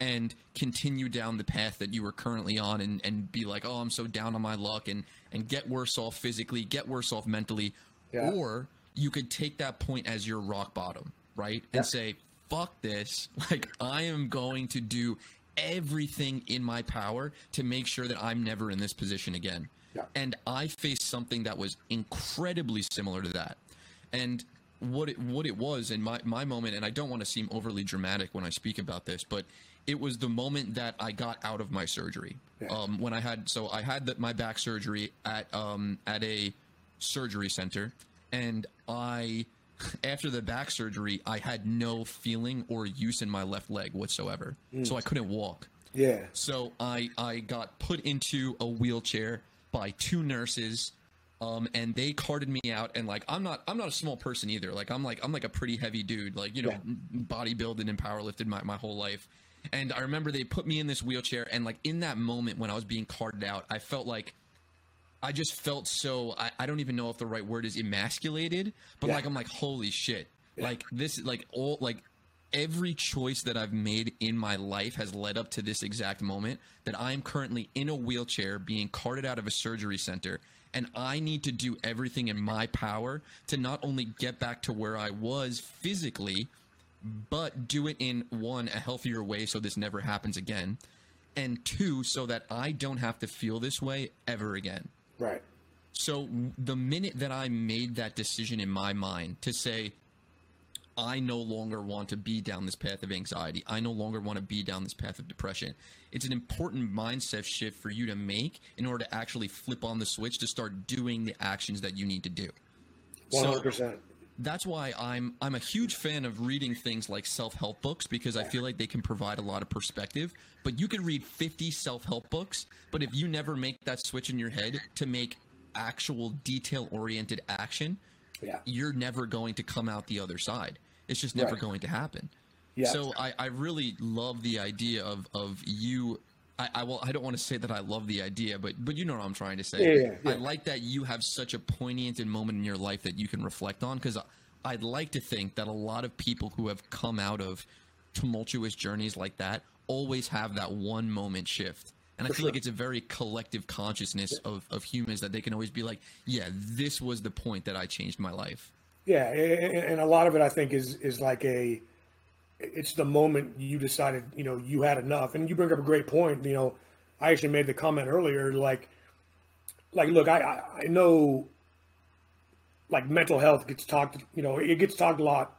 and continue down the path that you were currently on and, and be like oh i'm so down on my luck and and get worse off physically get worse off mentally yeah. or you could take that point as your rock bottom right? And say, fuck this. Like, I am going to do everything in my power to make sure that I'm never in this position again. Yeah. And I faced something that was incredibly similar to that. And what it what it was in my, my moment, and I don't want to seem overly dramatic when I speak about this, but it was the moment that I got out of my surgery. Yeah. Um, when I had so I had the, my back surgery at um, at a surgery center, and I after the back surgery, I had no feeling or use in my left leg whatsoever. Mm. So I couldn't walk. Yeah. So I I got put into a wheelchair by two nurses. Um, and they carted me out and like I'm not I'm not a small person either. Like I'm like I'm like a pretty heavy dude, like, you know, yeah. bodybuilding and powerlifted my, my whole life. And I remember they put me in this wheelchair and like in that moment when I was being carted out, I felt like I just felt so I, I don't even know if the right word is emasculated, but yeah. like I'm like, holy shit. Yeah. Like this like all like every choice that I've made in my life has led up to this exact moment that I'm currently in a wheelchair being carted out of a surgery center and I need to do everything in my power to not only get back to where I was physically but do it in one a healthier way so this never happens again and two so that I don't have to feel this way ever again. Right. So the minute that I made that decision in my mind to say, I no longer want to be down this path of anxiety. I no longer want to be down this path of depression. It's an important mindset shift for you to make in order to actually flip on the switch to start doing the actions that you need to do. 100%. So, that's why I'm I'm a huge fan of reading things like self-help books because I feel like they can provide a lot of perspective. But you can read 50 self-help books, but if you never make that switch in your head to make actual detail-oriented action, yeah. you're never going to come out the other side. It's just never right. going to happen. Yeah. So I, I really love the idea of of you I, I well, I don't want to say that I love the idea, but but you know what I'm trying to say. Yeah, yeah, yeah. I like that you have such a poignant moment in your life that you can reflect on because I'd like to think that a lot of people who have come out of tumultuous journeys like that always have that one moment shift. And For I feel sure. like it's a very collective consciousness of, of humans that they can always be like, yeah, this was the point that I changed my life. Yeah, and a lot of it I think is is like a it's the moment you decided, you know, you had enough. And you bring up a great point. You know, I actually made the comment earlier, like, like, look, I, I know like mental health gets talked, you know, it gets talked a lot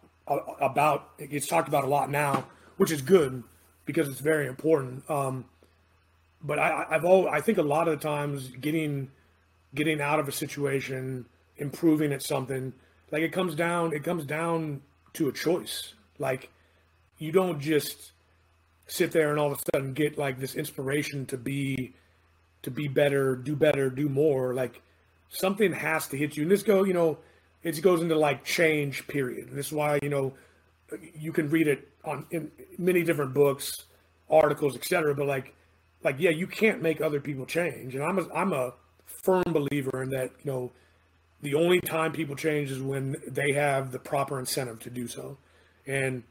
about. It gets talked about a lot now, which is good because it's very important. Um, but I, I've always, I think a lot of the times getting getting out of a situation, improving at something, like it comes down, it comes down to a choice. Like you don't just sit there and all of a sudden get like this inspiration to be to be better, do better, do more. Like something has to hit you. And this go, you know, it goes into like change period. And this is why, you know, you can read it on in many different books, articles, etc. But like like yeah, you can't make other people change. And I'm a I'm a firm believer in that, you know, the only time people change is when they have the proper incentive to do so. And,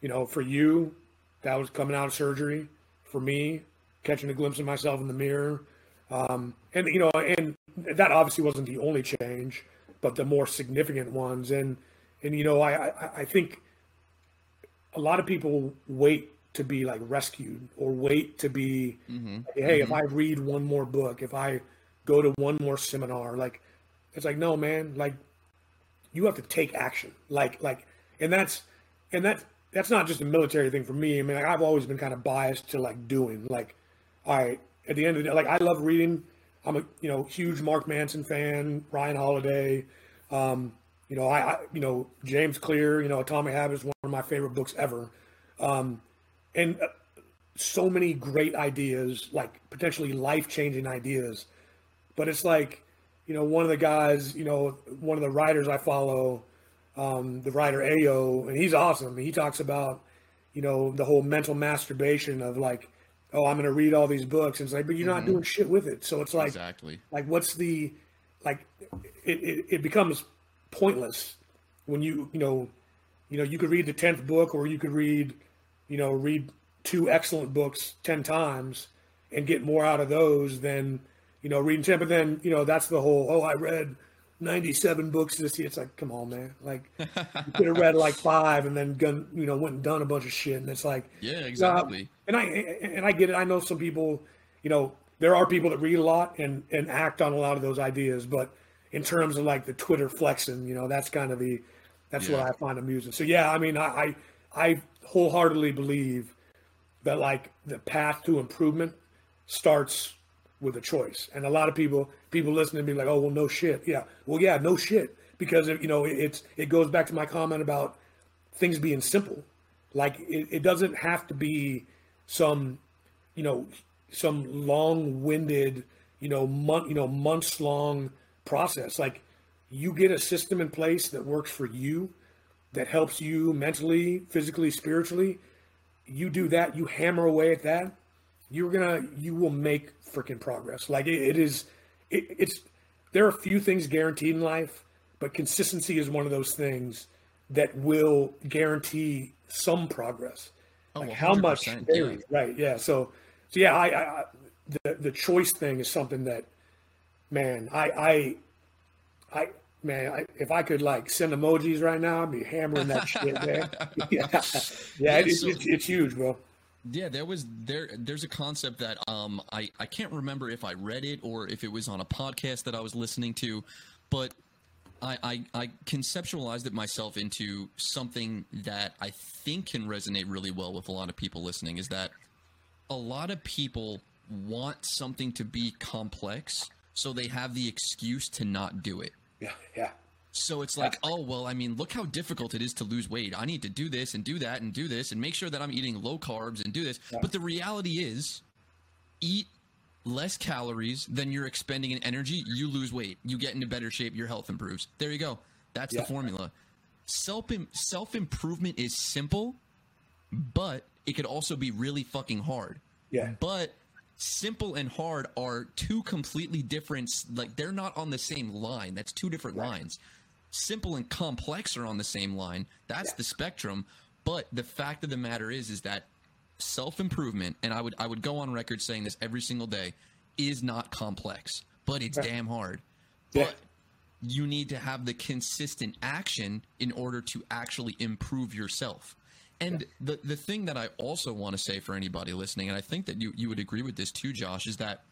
you know, for you, that was coming out of surgery. For me, catching a glimpse of myself in the mirror. Um, and, you know, and that obviously wasn't the only change, but the more significant ones. And, and, you know, I, I, I think a lot of people wait to be like rescued or wait to be, mm-hmm. hey, mm-hmm. if I read one more book, if I go to one more seminar, like, it's like, no, man, like you have to take action. Like, like, and that's, and that's, that's not just a military thing for me. I mean, like, I've always been kind of biased to like doing, like, all right, at the end of the day, like I love reading. I'm a, you know, huge Mark Manson fan, Ryan Holiday. Um, you know, I, I, you know, James Clear, you know, Atomic Habits, one of my favorite books ever. Um, and uh, so many great ideas, like potentially life changing ideas. But it's like, you know, one of the guys, you know, one of the writers I follow, um, the writer Ayo, and he's awesome. He talks about, you know, the whole mental masturbation of like, oh, I'm going to read all these books. And it's like, but you're not mm-hmm. doing shit with it. So it's like, exactly. Like, what's the, like, it, it, it becomes pointless when you, you know, you know, you could read the 10th book or you could read, you know, read two excellent books 10 times and get more out of those than, you know, reading 10. But then, you know, that's the whole, oh, I read 97 books this year. It's like, come on, man. Like, you could have read like five and then, gun, you know, went and done a bunch of shit. And it's like, yeah, exactly. Uh, and I, and I get it. I know some people, you know, there are people that read a lot and, and act on a lot of those ideas. But in terms of like the Twitter flexing, you know, that's kind of the, that's yeah. what I find amusing. So, yeah, I mean, I, I, I wholeheartedly believe that like the path to improvement starts with a choice. And a lot of people people listening to me like, oh well, no shit. Yeah, well, yeah, no shit. Because you know it's it goes back to my comment about things being simple. Like it, it doesn't have to be some you know some long-winded you know month you know months long process. Like you get a system in place that works for you, that helps you mentally, physically, spiritually. You do that. You hammer away at that you're gonna you will make freaking progress. Like it, it is, it, it's there are a few things guaranteed in life, but consistency is one of those things that will guarantee some progress. Oh, like how much? Yeah. Right. Yeah. So, so yeah, I, I, the the choice thing is something that, man, I I I man, I, if I could like send emojis right now, I'd be hammering that shit, man. yeah, yeah, yeah so, it's, it's huge, bro. Yeah, there was there there's a concept that um I I can't remember if I read it or if it was on a podcast that I was listening to, but I, I, I conceptualized it myself into something that I think can resonate really well with a lot of people listening is that a lot of people want something to be complex so they have the excuse to not do it. Yeah, yeah. So it's like, oh, well, I mean, look how difficult it is to lose weight. I need to do this and do that and do this and make sure that I'm eating low carbs and do this. Yeah. But the reality is, eat less calories than you're expending in energy, you lose weight. You get into better shape, your health improves. There you go. That's yeah. the formula. Self self improvement is simple, but it could also be really fucking hard. Yeah. But simple and hard are two completely different like they're not on the same line. That's two different right. lines simple and complex are on the same line. That's yeah. the spectrum. But the fact of the matter is, is that self improvement, and I would I would go on record saying this every single day, is not complex, but it's right. damn hard. Yeah. But you need to have the consistent action in order to actually improve yourself. And yeah. the the thing that I also want to say for anybody listening, and I think that you you would agree with this too, Josh, is that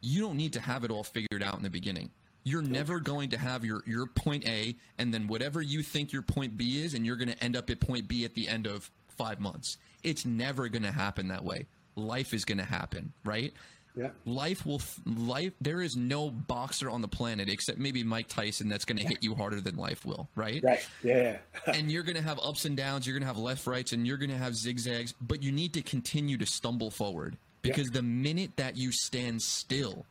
you don't need to have it all figured out in the beginning You're never going to have your your point A and then whatever you think your point B is, and you're going to end up at point B at the end of five months. It's never going to happen that way. Life is going to happen, right? Yeah. Life will life. There is no boxer on the planet except maybe Mike Tyson that's going to hit you harder than life will, right? Right. Yeah. and you're going to have ups and downs. You're going to have left, rights, and you're going to have zigzags. But you need to continue to stumble forward because the minute that you stand still,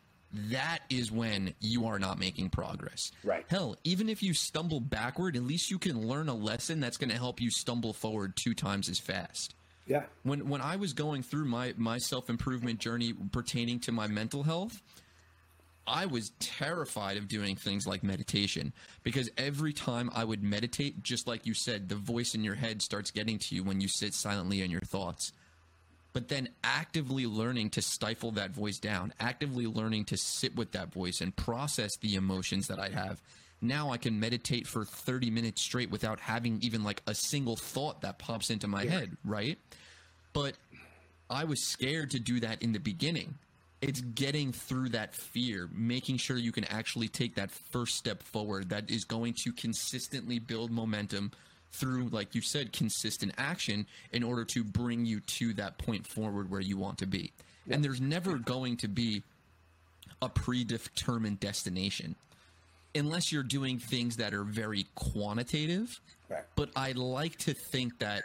that is when you are not making progress. Right. Hell, even if you stumble backward, at least you can learn a lesson that's going to help you stumble forward two times as fast. Yeah. When when I was going through my my self improvement journey pertaining to my mental health, I was terrified of doing things like meditation because every time I would meditate, just like you said, the voice in your head starts getting to you when you sit silently in your thoughts. But then actively learning to stifle that voice down, actively learning to sit with that voice and process the emotions that I have. Now I can meditate for 30 minutes straight without having even like a single thought that pops into my head, right? But I was scared to do that in the beginning. It's getting through that fear, making sure you can actually take that first step forward that is going to consistently build momentum through, like you said, consistent action in order to bring you to that point forward where you want to be. And there's never going to be a predetermined destination unless you're doing things that are very quantitative. Right. But I like to think that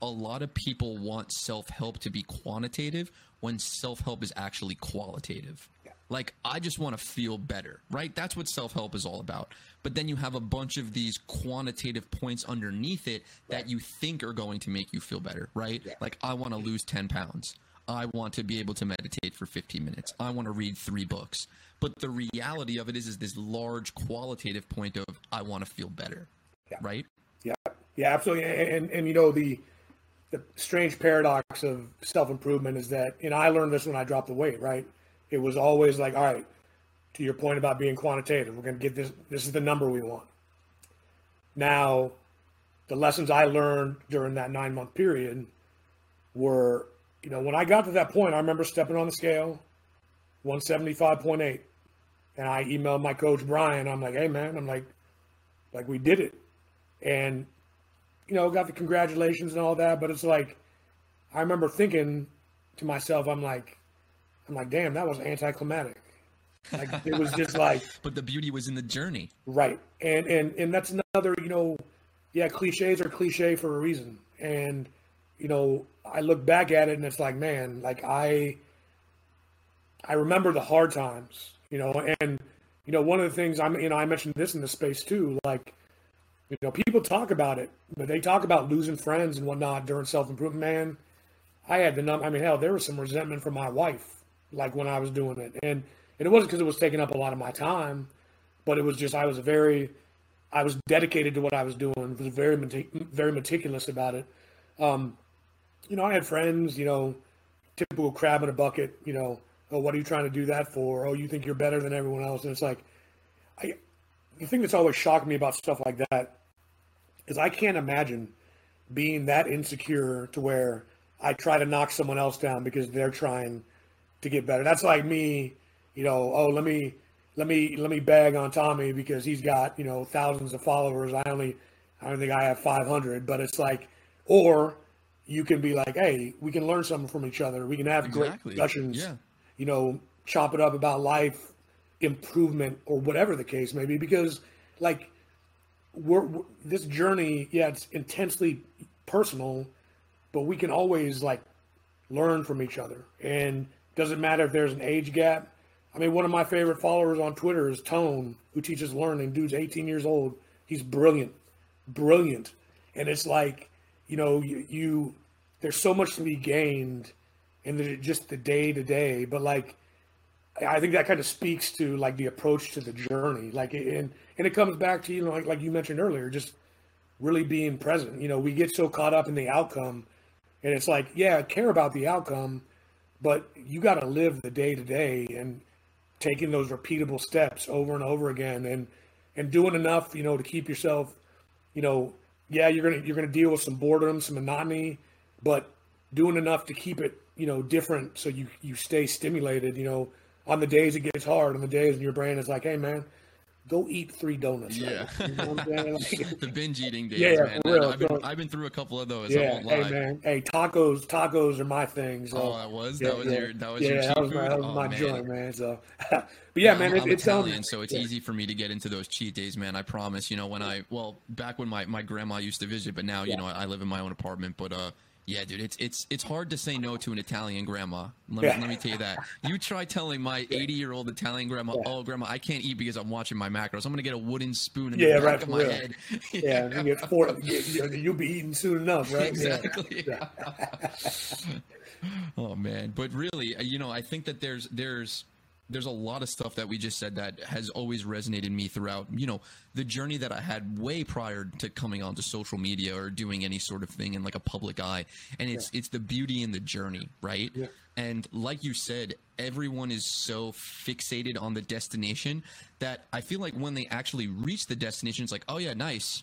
a lot of people want self help to be quantitative when self help is actually qualitative. Like, I just want to feel better, right? That's what self help is all about. But then you have a bunch of these quantitative points underneath it that you think are going to make you feel better, right? Like, I want to lose 10 pounds. I want to be able to meditate for 15 minutes. I want to read three books. But the reality of it is, is this large qualitative point of I want to feel better, Yeah. right? Yeah, yeah, absolutely. And, and and you know the the strange paradox of self improvement is that, and I learned this when I dropped the weight. Right, it was always like, all right, to your point about being quantitative, we're going to get this. This is the number we want. Now, the lessons I learned during that nine month period were, you know, when I got to that point, I remember stepping on the scale, one seventy five point eight, and I emailed my coach Brian. I'm like, hey man, I'm like, like we did it and you know got the congratulations and all that but it's like i remember thinking to myself i'm like i'm like damn that was anticlimactic like it was just like But the beauty was in the journey. right and and and that's another you know yeah cliches are cliche for a reason and you know i look back at it and it's like man like i i remember the hard times you know and you know one of the things i'm you know i mentioned this in the space too like you know, people talk about it, but they talk about losing friends and whatnot during self improvement. Man, I had the num. I mean, hell, there was some resentment from my wife, like when I was doing it, and and it wasn't because it was taking up a lot of my time, but it was just I was very, I was dedicated to what I was doing. Was very very meticulous about it. Um, you know, I had friends. You know, typical crab in a bucket. You know, oh, what are you trying to do that for? Oh, you think you're better than everyone else, and it's like, I the thing that's always shocked me about stuff like that is I can't imagine being that insecure to where I try to knock someone else down because they're trying to get better. That's like me, you know, oh let me let me let me bag on Tommy because he's got, you know, thousands of followers. I only I don't think I have 500, but it's like or you can be like, hey, we can learn something from each other. We can have Exactly. great discussions. Yeah. You know, chop it up about life, improvement, or whatever the case may be. Because, like, we're, we're this journey, yeah, it's intensely personal, but we can always like learn from each other. And doesn't matter if there's an age gap. I mean, one of my favorite followers on Twitter is Tone, who teaches learning. Dude's 18 years old. He's brilliant, brilliant. And it's like, you know, you, you there's so much to be gained in the, just the day to day. But like, I think that kind of speaks to like the approach to the journey. Like, and and it comes back to you know, like like you mentioned earlier, just really being present. You know, we get so caught up in the outcome, and it's like, yeah, care about the outcome, but you got to live the day to day and taking those repeatable steps over and over again, and and doing enough, you know, to keep yourself, you know, yeah, you're gonna you're gonna deal with some boredom, some monotony, but doing enough to keep it, you know, different so you you stay stimulated. You know, on the days it gets hard, on the days your brain is like, hey man, go eat three donuts. Yeah. Right? You know what I'm saying? Like, the binge eating days, Yeah, man. real, I, have been so- I've been through a couple of those. I yeah, won't lie. hey man, hey tacos, tacos are my thing. So Oh, that was yeah, that was yeah. your that was yeah, your that was my, that was oh, my man. joint, man. So, but yeah, man, I'm, it, I'm it's um, Italian, so it's yeah. easy for me to get into those cheat days, man. I promise. You know, when I well, back when my, my grandma used to visit, but now you Yeah. know I live in my own apartment. But uh, yeah, dude, it's it's it's hard to say no to an Italian grandma. Let me Yeah. let me tell you that. You try telling my 80 year old Italian grandma, Yeah. oh grandma, I can't eat because I'm watching my macros. I'm gonna get a wooden spoon in Yeah, the back right, of my real. head. Yeah, you get four. You, you, you'll be eating soon enough, right? Yeah. exactly. oh man, but really, uh, you know, I think that there's there's there's a lot of stuff that we just said that has always resonated me throughout, you know, the journey that I had way prior to coming onto social media or doing any sort of thing in like a public eye. And it's it's the beauty in the journey, right? Yeah. And like you said, everyone is so fixated on the destination that I feel like when they actually reach the destination, it's like, oh yeah, nice.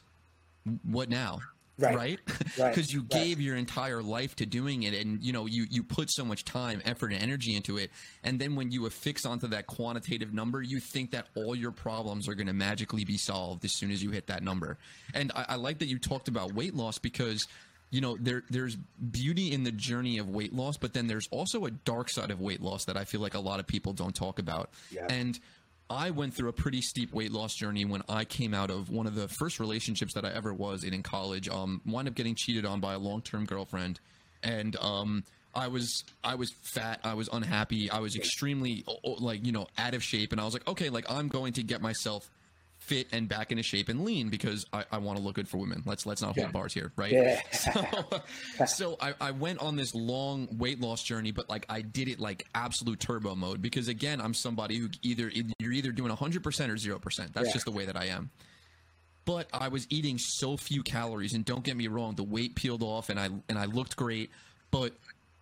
What now? Right. Right? Right. Because you Right. gave your entire life to doing it and you know you you put so much time effort and energy into it and then when you affix onto that quantitative number you think that all your problems are going to magically be solved as soon as you hit that number and I, I like that you talked about weight loss because you know there there's beauty in the journey of weight loss but then there's also a dark side of weight loss that i feel like a lot of people don't talk about Yeah. and I went through a pretty steep weight loss journey when I came out of one of the first relationships that I ever was in in college. Um, wound up getting cheated on by a long term girlfriend, and um, I was I was fat. I was unhappy. I was extremely like you know out of shape, and I was like, okay, like I'm going to get myself fit and back into shape and lean because I, I want to look good for women. Let's let's not hold Yeah. bars here, right? Yeah. so, so I, I went on this long weight loss journey, but like I did it like absolute turbo mode because again, I'm somebody who either you're either doing 100% or 0%. That's Yeah. just the way that I am. But I was eating so few calories, and don't get me wrong, the weight peeled off, and I and I looked great. But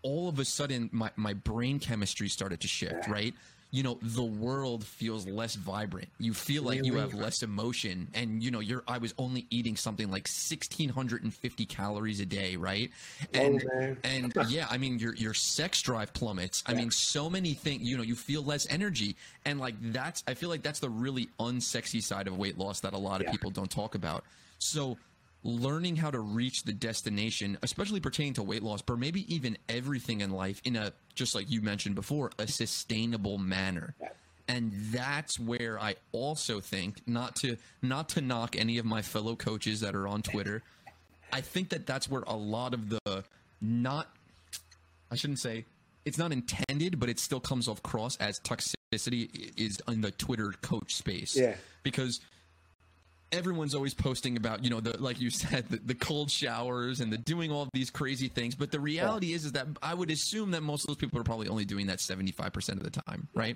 all of a sudden, my my brain chemistry started to shift. Right, you know, the world feels less vibrant. You feel like you have less emotion, and you know, you're. I was only eating something like sixteen hundred and fifty calories a day. Right, and man. and yeah, I mean, your your sex drive plummets. I mean, so many things. You know, you feel less energy, and like that's. I feel like that's the really unsexy side of weight loss that a lot of Yeah. people don't talk about. So, learning how to reach the destination, especially pertaining to weight loss, but maybe even everything in life, in a just like you mentioned before, a sustainable manner. And that's where I also think not to not to knock any of my fellow coaches that are on Twitter. I think that that's where a lot of the not I shouldn't say it's not intended, but it still comes off cross as toxicity is in the Twitter coach space. Yeah. Because everyone's always posting about, you know, the like you said, the, the cold showers and the doing all these crazy things. But the reality is is that I would assume that most of those people are probably only doing that 75% of the time, right?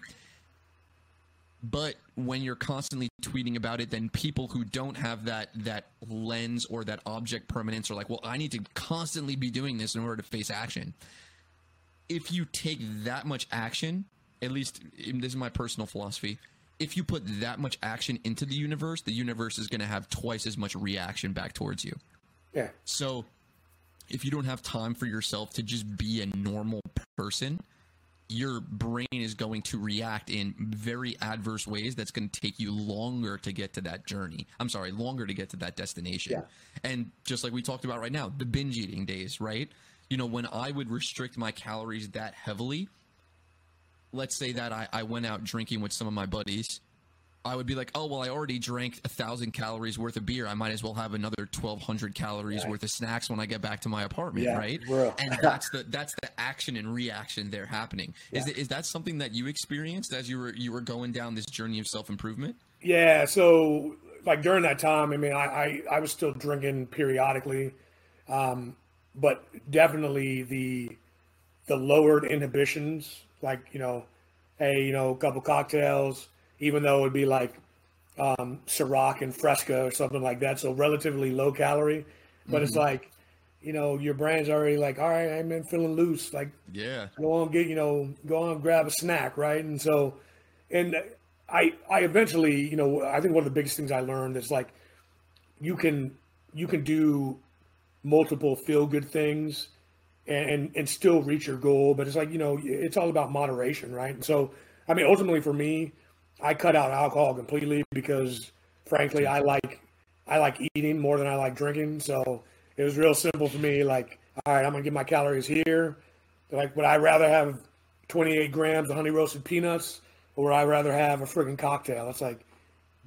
But when you're constantly tweeting about it, then people who don't have that that lens or that object permanence are like, well, I need to constantly be doing this in order to face action. If you take that much action, at least this is my personal philosophy, if you put that much action into the universe, the universe is going to have twice as much reaction back towards you. Yeah. So if you don't have time for yourself to just be a normal person, your brain is going to react in very adverse ways that's going to take you longer to get to that journey. I'm sorry, longer to get to that destination. Yeah. And just like we talked about right now, the binge eating days, right? You know, when I would restrict my calories that heavily, let's say that I, I went out drinking with some of my buddies, I would be like, oh well, I already drank a thousand calories worth of beer. I might as well have another twelve hundred calories Right. worth of snacks when I get back to my apartment, Yeah, right? And that's the that's the action and reaction there happening. Is it, is that something that you experienced as you were you were going down this journey of self improvement? Yeah, so like during that time, I mean, I I, I was still drinking periodically, um, but definitely the the lowered inhibitions, like you know, hey, you know, a couple cocktails, even though it'd be like um, Ciroc and Fresca or something like that, so relatively low calorie, but it's like, you know, your brain's already like, all right, I'm feeling loose, like Yeah. go on get you know go on grab a snack right? And so and i i eventually you know i think one of the biggest things i learned is like you can you can do multiple feel good things and, and still reach your goal but it's like you know it's all about moderation right and so i mean ultimately for me I cut out alcohol completely because, frankly, I like I like eating more than I like drinking. So it was real simple for me. Like, all right, I'm gonna get my calories here. Like, would I rather have 28 grams of honey roasted peanuts, or would I rather have a friggin' cocktail? It's like,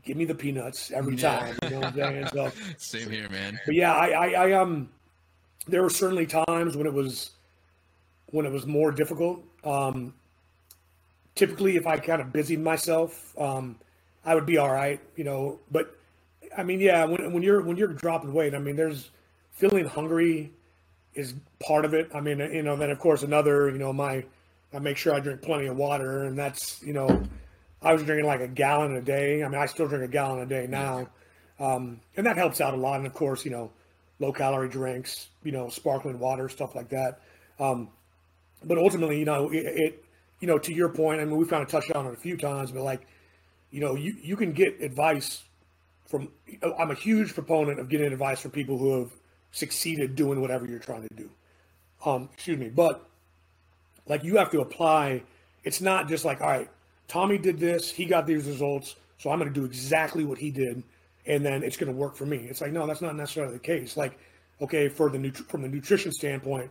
give me the peanuts every Yeah. time. You know what I'm saying? So, Same here, man. but yeah, I, I, I um, there were certainly times when it was when it was more difficult. Um, typically, if I kind of busied myself, um, I would be all right, you know. But I mean, yeah, when when you're when you're dropping weight, I mean, there's feeling hungry is part of it. I mean, you know, then of course another, you know, my I make sure I drink plenty of water, and that's you know, I was drinking like a gallon a day. I mean, I still drink a gallon a day now, um, and that helps out a lot. And of course, you know, low calorie drinks, you know, sparkling water, stuff like that. Um, but ultimately, you know, it, it, you know, to your point, I mean, we've kind of touched on it a few times, but like, you know, you you can get advice from. I'm a huge proponent of getting advice from people who have succeeded doing whatever you're trying to do. Um, excuse me, but like you have to apply. It's not just like, all right, Tommy did this, he got these results, so I'm going to do exactly what he did, and then it's going to work for me. It's like, no, that's not necessarily the case. Like, okay, for the nut- from the nutrition standpoint,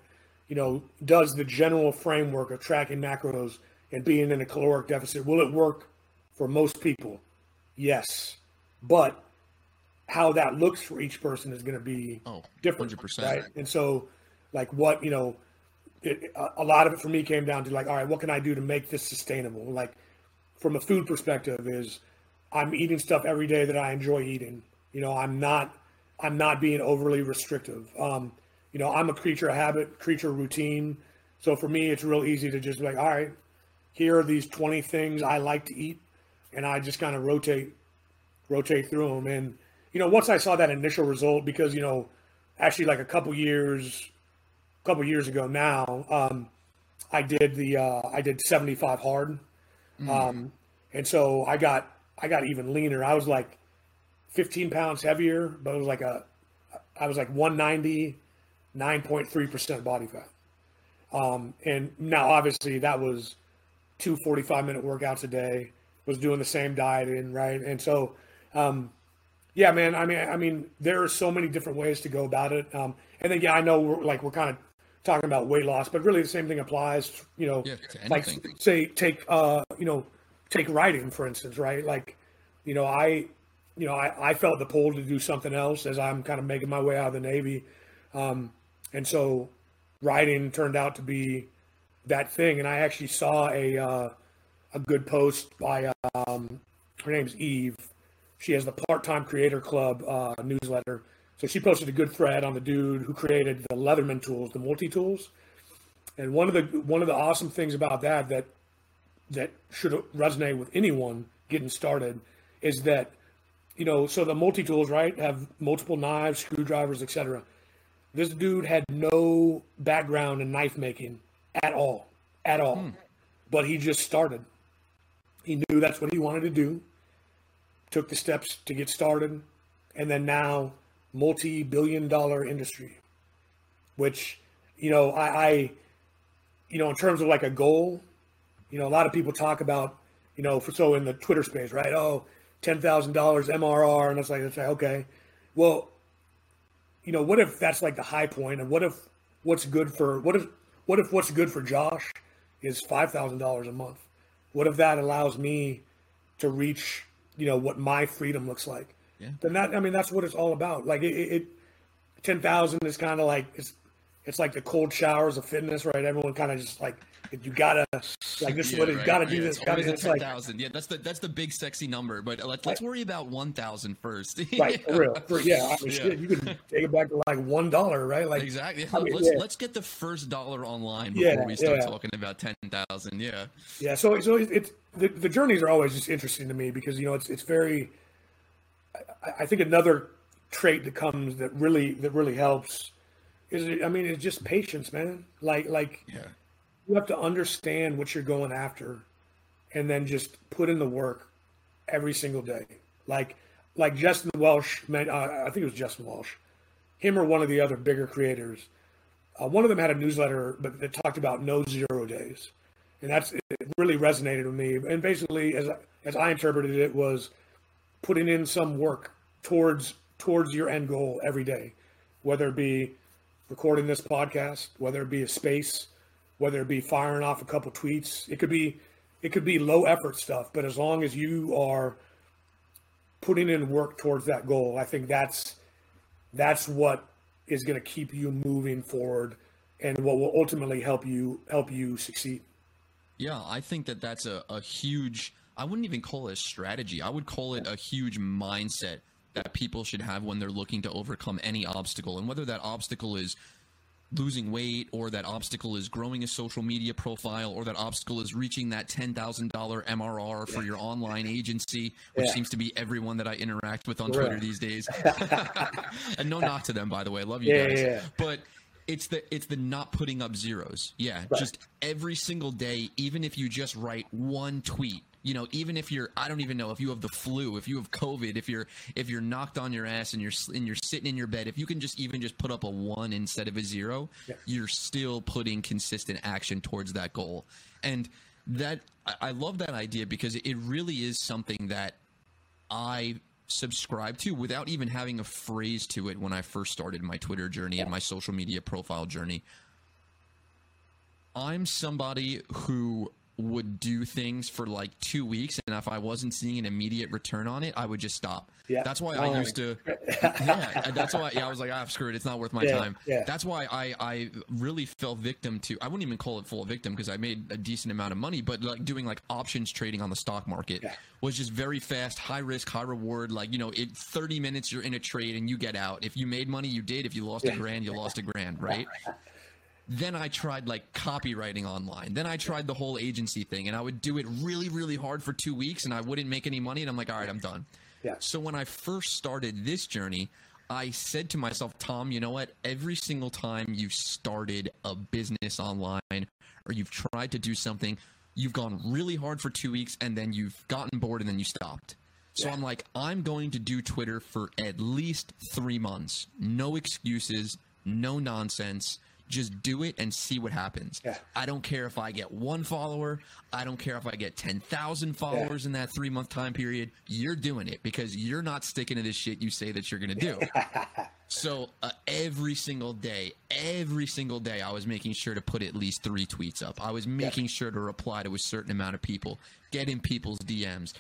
you know, does the general framework of tracking macros and being in a caloric deficit will it work for most people? Yes, but how that looks for each person is going to be Oh, different, 100%. right? And so, like, what you know, it, a- a lot of it for me came down to like, all right, what can I do to make this sustainable? Like, from a food perspective, is I'm eating stuff every day that I enjoy eating. You know, I'm not, I'm not being overly restrictive. Um, you know, I'm a creature of habit, creature routine. So for me, it's real easy to just be like, all right, here are these 20 things I like to eat, and I just kind of rotate, rotate through them. And you know, once I saw that initial result, because you know, actually like a couple years, couple years ago now, um, I did the uh, I did 75 hard, um, and so I got I got even leaner. I was like 15 pounds heavier, but it was like a I was like 190, 9.3 percent body fat. Um, and now obviously that was two 45 minute workouts a day. Was doing the same diet dieting, right? And so, um, yeah, man. I mean, I mean, there are so many different ways to go about it. Um, and then, yeah, I know we're like we're kind of talking about weight loss, but really the same thing applies. You know, Yeah, like say take uh, you know, take writing for instance, right? Like, you know, I, you know, I, I felt the pull to do something else as I'm kind of making my way out of the Navy, um, and so writing turned out to be that thing. And I actually saw a uh, a good post by um, her name's Eve. She has the Part Time Creator Club uh, newsletter. So she posted a good thread on the dude who created the Leatherman tools, the multi tools. And one of the one of the awesome things about that that that should resonate with anyone getting started is that you know so the multi tools right have multiple knives, screwdrivers, etc. This dude had no background in knife making at all, at all. Hmm. But he just started. He knew that's what he wanted to do. Took the steps to get started, and then now multi-billion dollar industry. Which, you know, I, I you know, in terms of like a goal, you know, a lot of people talk about, you know, for so in the Twitter space, right? Oh, ten thousand dollars MRR, and it's like it's like okay, well, you know, what if that's like the high point, and what if what's good for what if what if what's good for Josh is five thousand dollars a month? What if that allows me to reach, you know, what my freedom looks like? Yeah. Then that I mean that's what it's all about. Like it, it, ten thousand is kind of like it's it's like the cold showers of fitness, right? Everyone kind of just like you gotta like this is what it's right. gotta do Yeah, this. Gotta, it's at like 10,000. Yeah, that's the that's the big sexy number. But let's let's worry about 1,000 first. right for real. For, yeah, I mean, Yeah. shit, you could take it back to like one dollar, right? Like Exactly. I mean, let's yeah. let's get the first dollar online before Yeah, we start yeah. talking about ten thousand. Yeah. Yeah, so so it's, it's the, the journeys are always just interesting to me because you know it's it's very. I, I think another trait that comes that really that really helps is I mean it's just patience, man. Like like Yeah. you have to understand what you're going after, and then just put in the work every single day. Like like Justin Welsh, man, uh, I think it was Justin Welsh, him or one of the other bigger creators. Uh, one of them had a newsletter, but that talked about no zero days, and that's it really resonated with me. And basically, as as I interpreted it, was putting in some work towards towards your end goal every day, whether it be recording this podcast, whether it be a space, whether it be firing off a couple tweets. It could be it could be low effort stuff, but as long as you are putting in work towards that goal, I think that's that's what is going to keep you moving forward and what will ultimately help you help you succeed. Yeah, I think that that's a, a huge I wouldn't even call it a strategy. I would call it a huge mindset that people should have when they're looking to overcome any obstacle. And whether that obstacle is losing weight or that obstacle is growing a social media profile or that obstacle is reaching that $10,000 MRR for your online agency, which Yeah. seems to be everyone that I interact with on. Twitter these days. and no knock to them, by the way. Love you Yeah, guys. yeah, yeah. But it's the it's the not putting up zeros. Yeah, Right. just every single day, even if you just write one tweet, you know, even if you're I don't even know if you have the flu, if you have COVID, if you're if you're knocked on your ass and you're and you're sitting in your bed, if you can just even just put up a one instead of a zero, Yeah. you're still putting consistent action towards that goal. And that I, I love that idea because it really is something that I subscribe to without even having a phrase to it when I first started my Twitter journey and my social media profile journey. I'm somebody who would do things for like two weeks, and if I wasn't seeing an immediate return on it, I would just stop. Yeah. That's why I used to. yeah, that's why. Yeah, I was like, ah, screw it. It's not worth my Yeah, time. yeah. That's why I I really fell victim to. I wouldn't even call it full victim because I made a decent amount of money, but like doing like options trading on the stock market Yeah. was just very fast, high risk, high reward. Like you know, it 30 minutes you're in a trade and you get out. If you made money, you did. If you lost a grand, you lost a grand, right? Then I tried like copywriting online. Then I tried the whole agency thing, and I would do it really, really hard for two weeks, and I wouldn't make any money. And I'm like, all right, I'm done. Yeah. So when I first started this journey, I said to myself, Tom, you know what? Every single time you've started a business online or you've tried to do something, you've gone really hard for two weeks and then you've gotten bored and then you stopped. So I'm like, I'm going to do Twitter for at least three months. No excuses, no nonsense. Just do it and see what happens. Yeah. I don't care if I get one follower. I don't care if I get 10,000 followers in that three month time period. You're doing it because you're not sticking to this shit you say that you're going to do. so uh, every single day, every single day, I was making sure to put at least three tweets up. I was making sure to reply to a certain amount of people, get in people's DMs.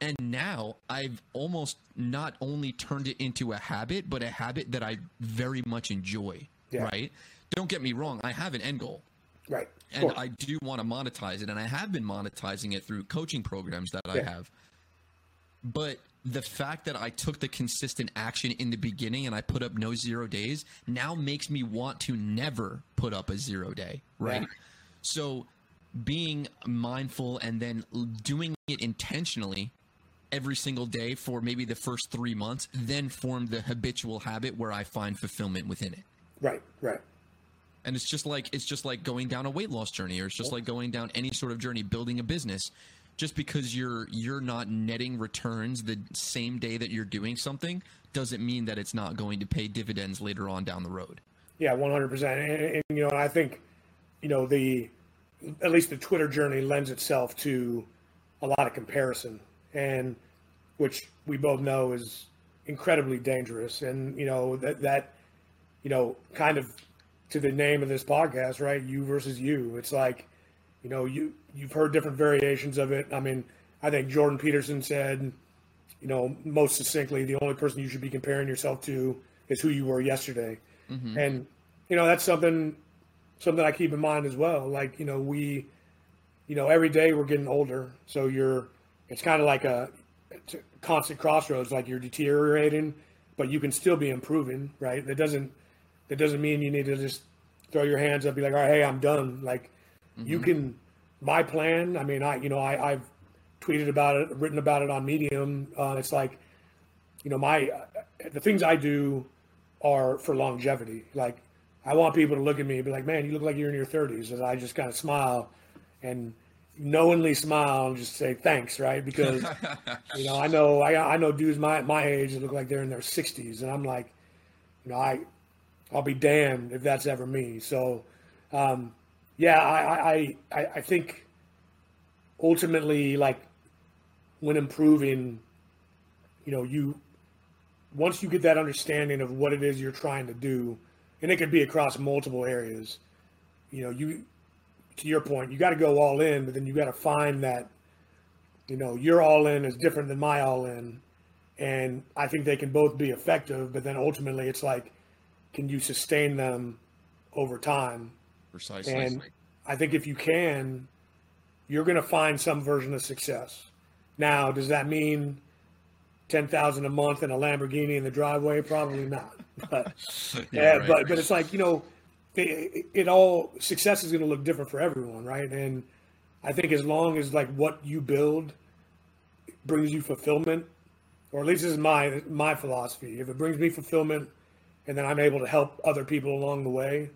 And now I've almost not only turned it into a habit, but a habit that I very much enjoy. Yeah. Right? Don't get me wrong. I have an end goal Right. And course. I do want to monetize it, and I have been monetizing it through coaching programs that I have. But the fact that I took the consistent action in the beginning and I put up no zero days now makes me want to never put up a zero day, right? Yeah. So being mindful and then doing it intentionally every single day for maybe the first three months, then formed the habitual habit where I find fulfillment within it right. Right. And it's just like it's just like going down a weight loss journey or it's just like going down any sort of journey building a business just because you're you're not netting returns the same day that you're doing something doesn't mean that it's not going to pay dividends later on down the road Yeah, one hundred percent. And you know, I think, you know, the at least the Twitter journey lends itself to a lot of comparison, and which we both know is incredibly dangerous. And you know that that you know kind of to the name of this podcast, right? You versus you. It's like, you know, you you've heard different variations of it. I mean, I think Jordan Peterson said, you know, most succinctly, the only person you should be comparing yourself to is who you were yesterday. Mm-hmm. And you know, that's something something I keep in mind as well. Like, you know, we you know, every day we're getting older, so you're it's kind of like a, a constant crossroads like you're deteriorating, but you can still be improving, right? That doesn't that doesn't mean you need to just throw your hands up and be like, "All right, hey, I'm done." Like you can my plan, I mean, I you know, I I've tweeted about it, written about it on Medium. Uh, it's like you know, my the things I do are for longevity. Like I want people to look at me and be like, "Man, you look like you're in your 30s," and I just kind of smile and knowingly smile and just say thanks, right? Because you know, I know I, I know dudes my my age that look like they're in their 60s, and I'm like, you know, I I'll be damned if that's ever me. So, um, yeah, I I I, I think ultimately like when improving, you know, you once you get that understanding of what it is you're trying to do, and it could be across multiple areas, you know, you to your point, you got to go all in, but then you got to find that, you know, your all in is different than my all in, and I think they can both be effective, but then ultimately it's like, can you sustain them over time? Precisely. And I think if you can, you're going to find some version of success. Now, does that mean ten thousand a month and a Lamborghini in the driveway? Probably not. But Yeah, yeah, right. but but it's like you know, it, it all success is going to look different for everyone, right? And I think as long as like what you build brings you fulfillment, or at least this is my my philosophy. If it brings me fulfillment, and then I'm able to help other people along the way,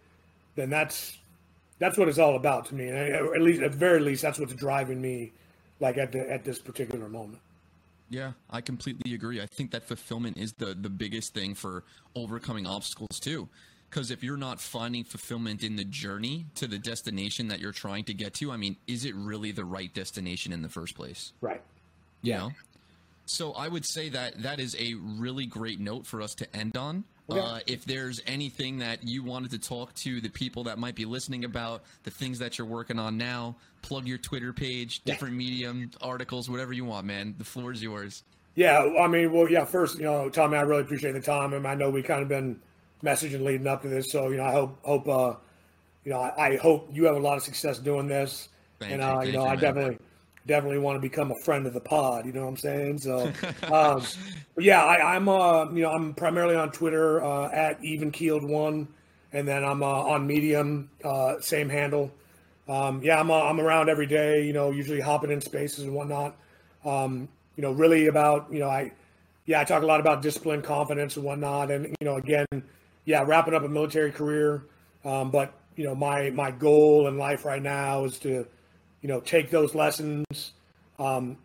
then that's that's what it's all about to me. And at least, at very least, that's what's driving me, like at the, at this particular moment. Yeah, I completely agree. I think that fulfillment is the the biggest thing for overcoming obstacles too. Because if you're not finding fulfillment in the journey to the destination that you're trying to get to, I mean, is it really the right destination in the first place? Right. You know? So I would say that that is a really great note for us to end on. Okay. Uh, if there's anything that you wanted to talk to the people that might be listening about, the things that you're working on now, plug your Twitter page, different medium, articles, whatever you want, man. The floor is yours. Yeah, I mean, well, yeah. First, you know, Tommy, I really appreciate the time, and I know we kind of been messaging leading up to this. So, you know, I hope, hope, uh, you know, I, I hope you have a lot of success doing this, Thank and you, uh, you know, you, I man. definitely, definitely want to become a friend of the pod. You know what I'm saying? So, um, but yeah, I, I'm, uh, you know, I'm primarily on Twitter uh, at even keeled one, and then I'm uh, on Medium, uh, same handle. Um, yeah, I'm uh, I'm around every day. You know, usually hopping in spaces and whatnot. Um, you know, really about you know I, yeah, I talk a lot about discipline, confidence, and whatnot. And you know, again, yeah, wrapping up a military career. Um, but you know, my my goal in life right now is to, you know, take those lessons, um,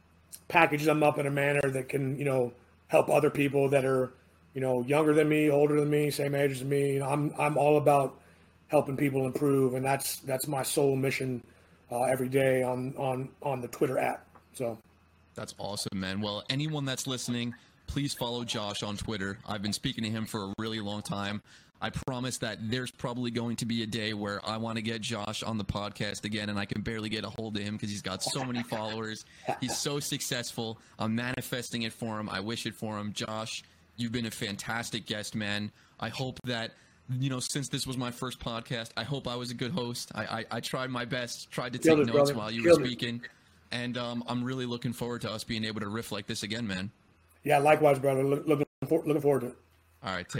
package them up in a manner that can you know help other people that are you know younger than me, older than me, same age as me. You know, I'm I'm all about helping people improve, and that's that's my sole mission uh, every day on on on the Twitter app. So That's awesome, man. Well, anyone that's listening, please follow Josh on Twitter. I've been speaking to him for a really long time. I promise that there's probably going to be a day where I want to get Josh on the podcast again, and I can barely get a hold of him because he's got so many followers. He's so successful. I'm manifesting it for him. I wish it for him. Josh, you've been a fantastic guest, man. I hope that you know, since this was my first podcast, I hope I was a good host. I I, I tried my best, tried to Killed take it, notes brother. while you Killed were it. speaking, and um, I'm really looking forward to us being able to riff like this again, man. yeah, likewise, brother. Look, looking looking forward to it. All right, take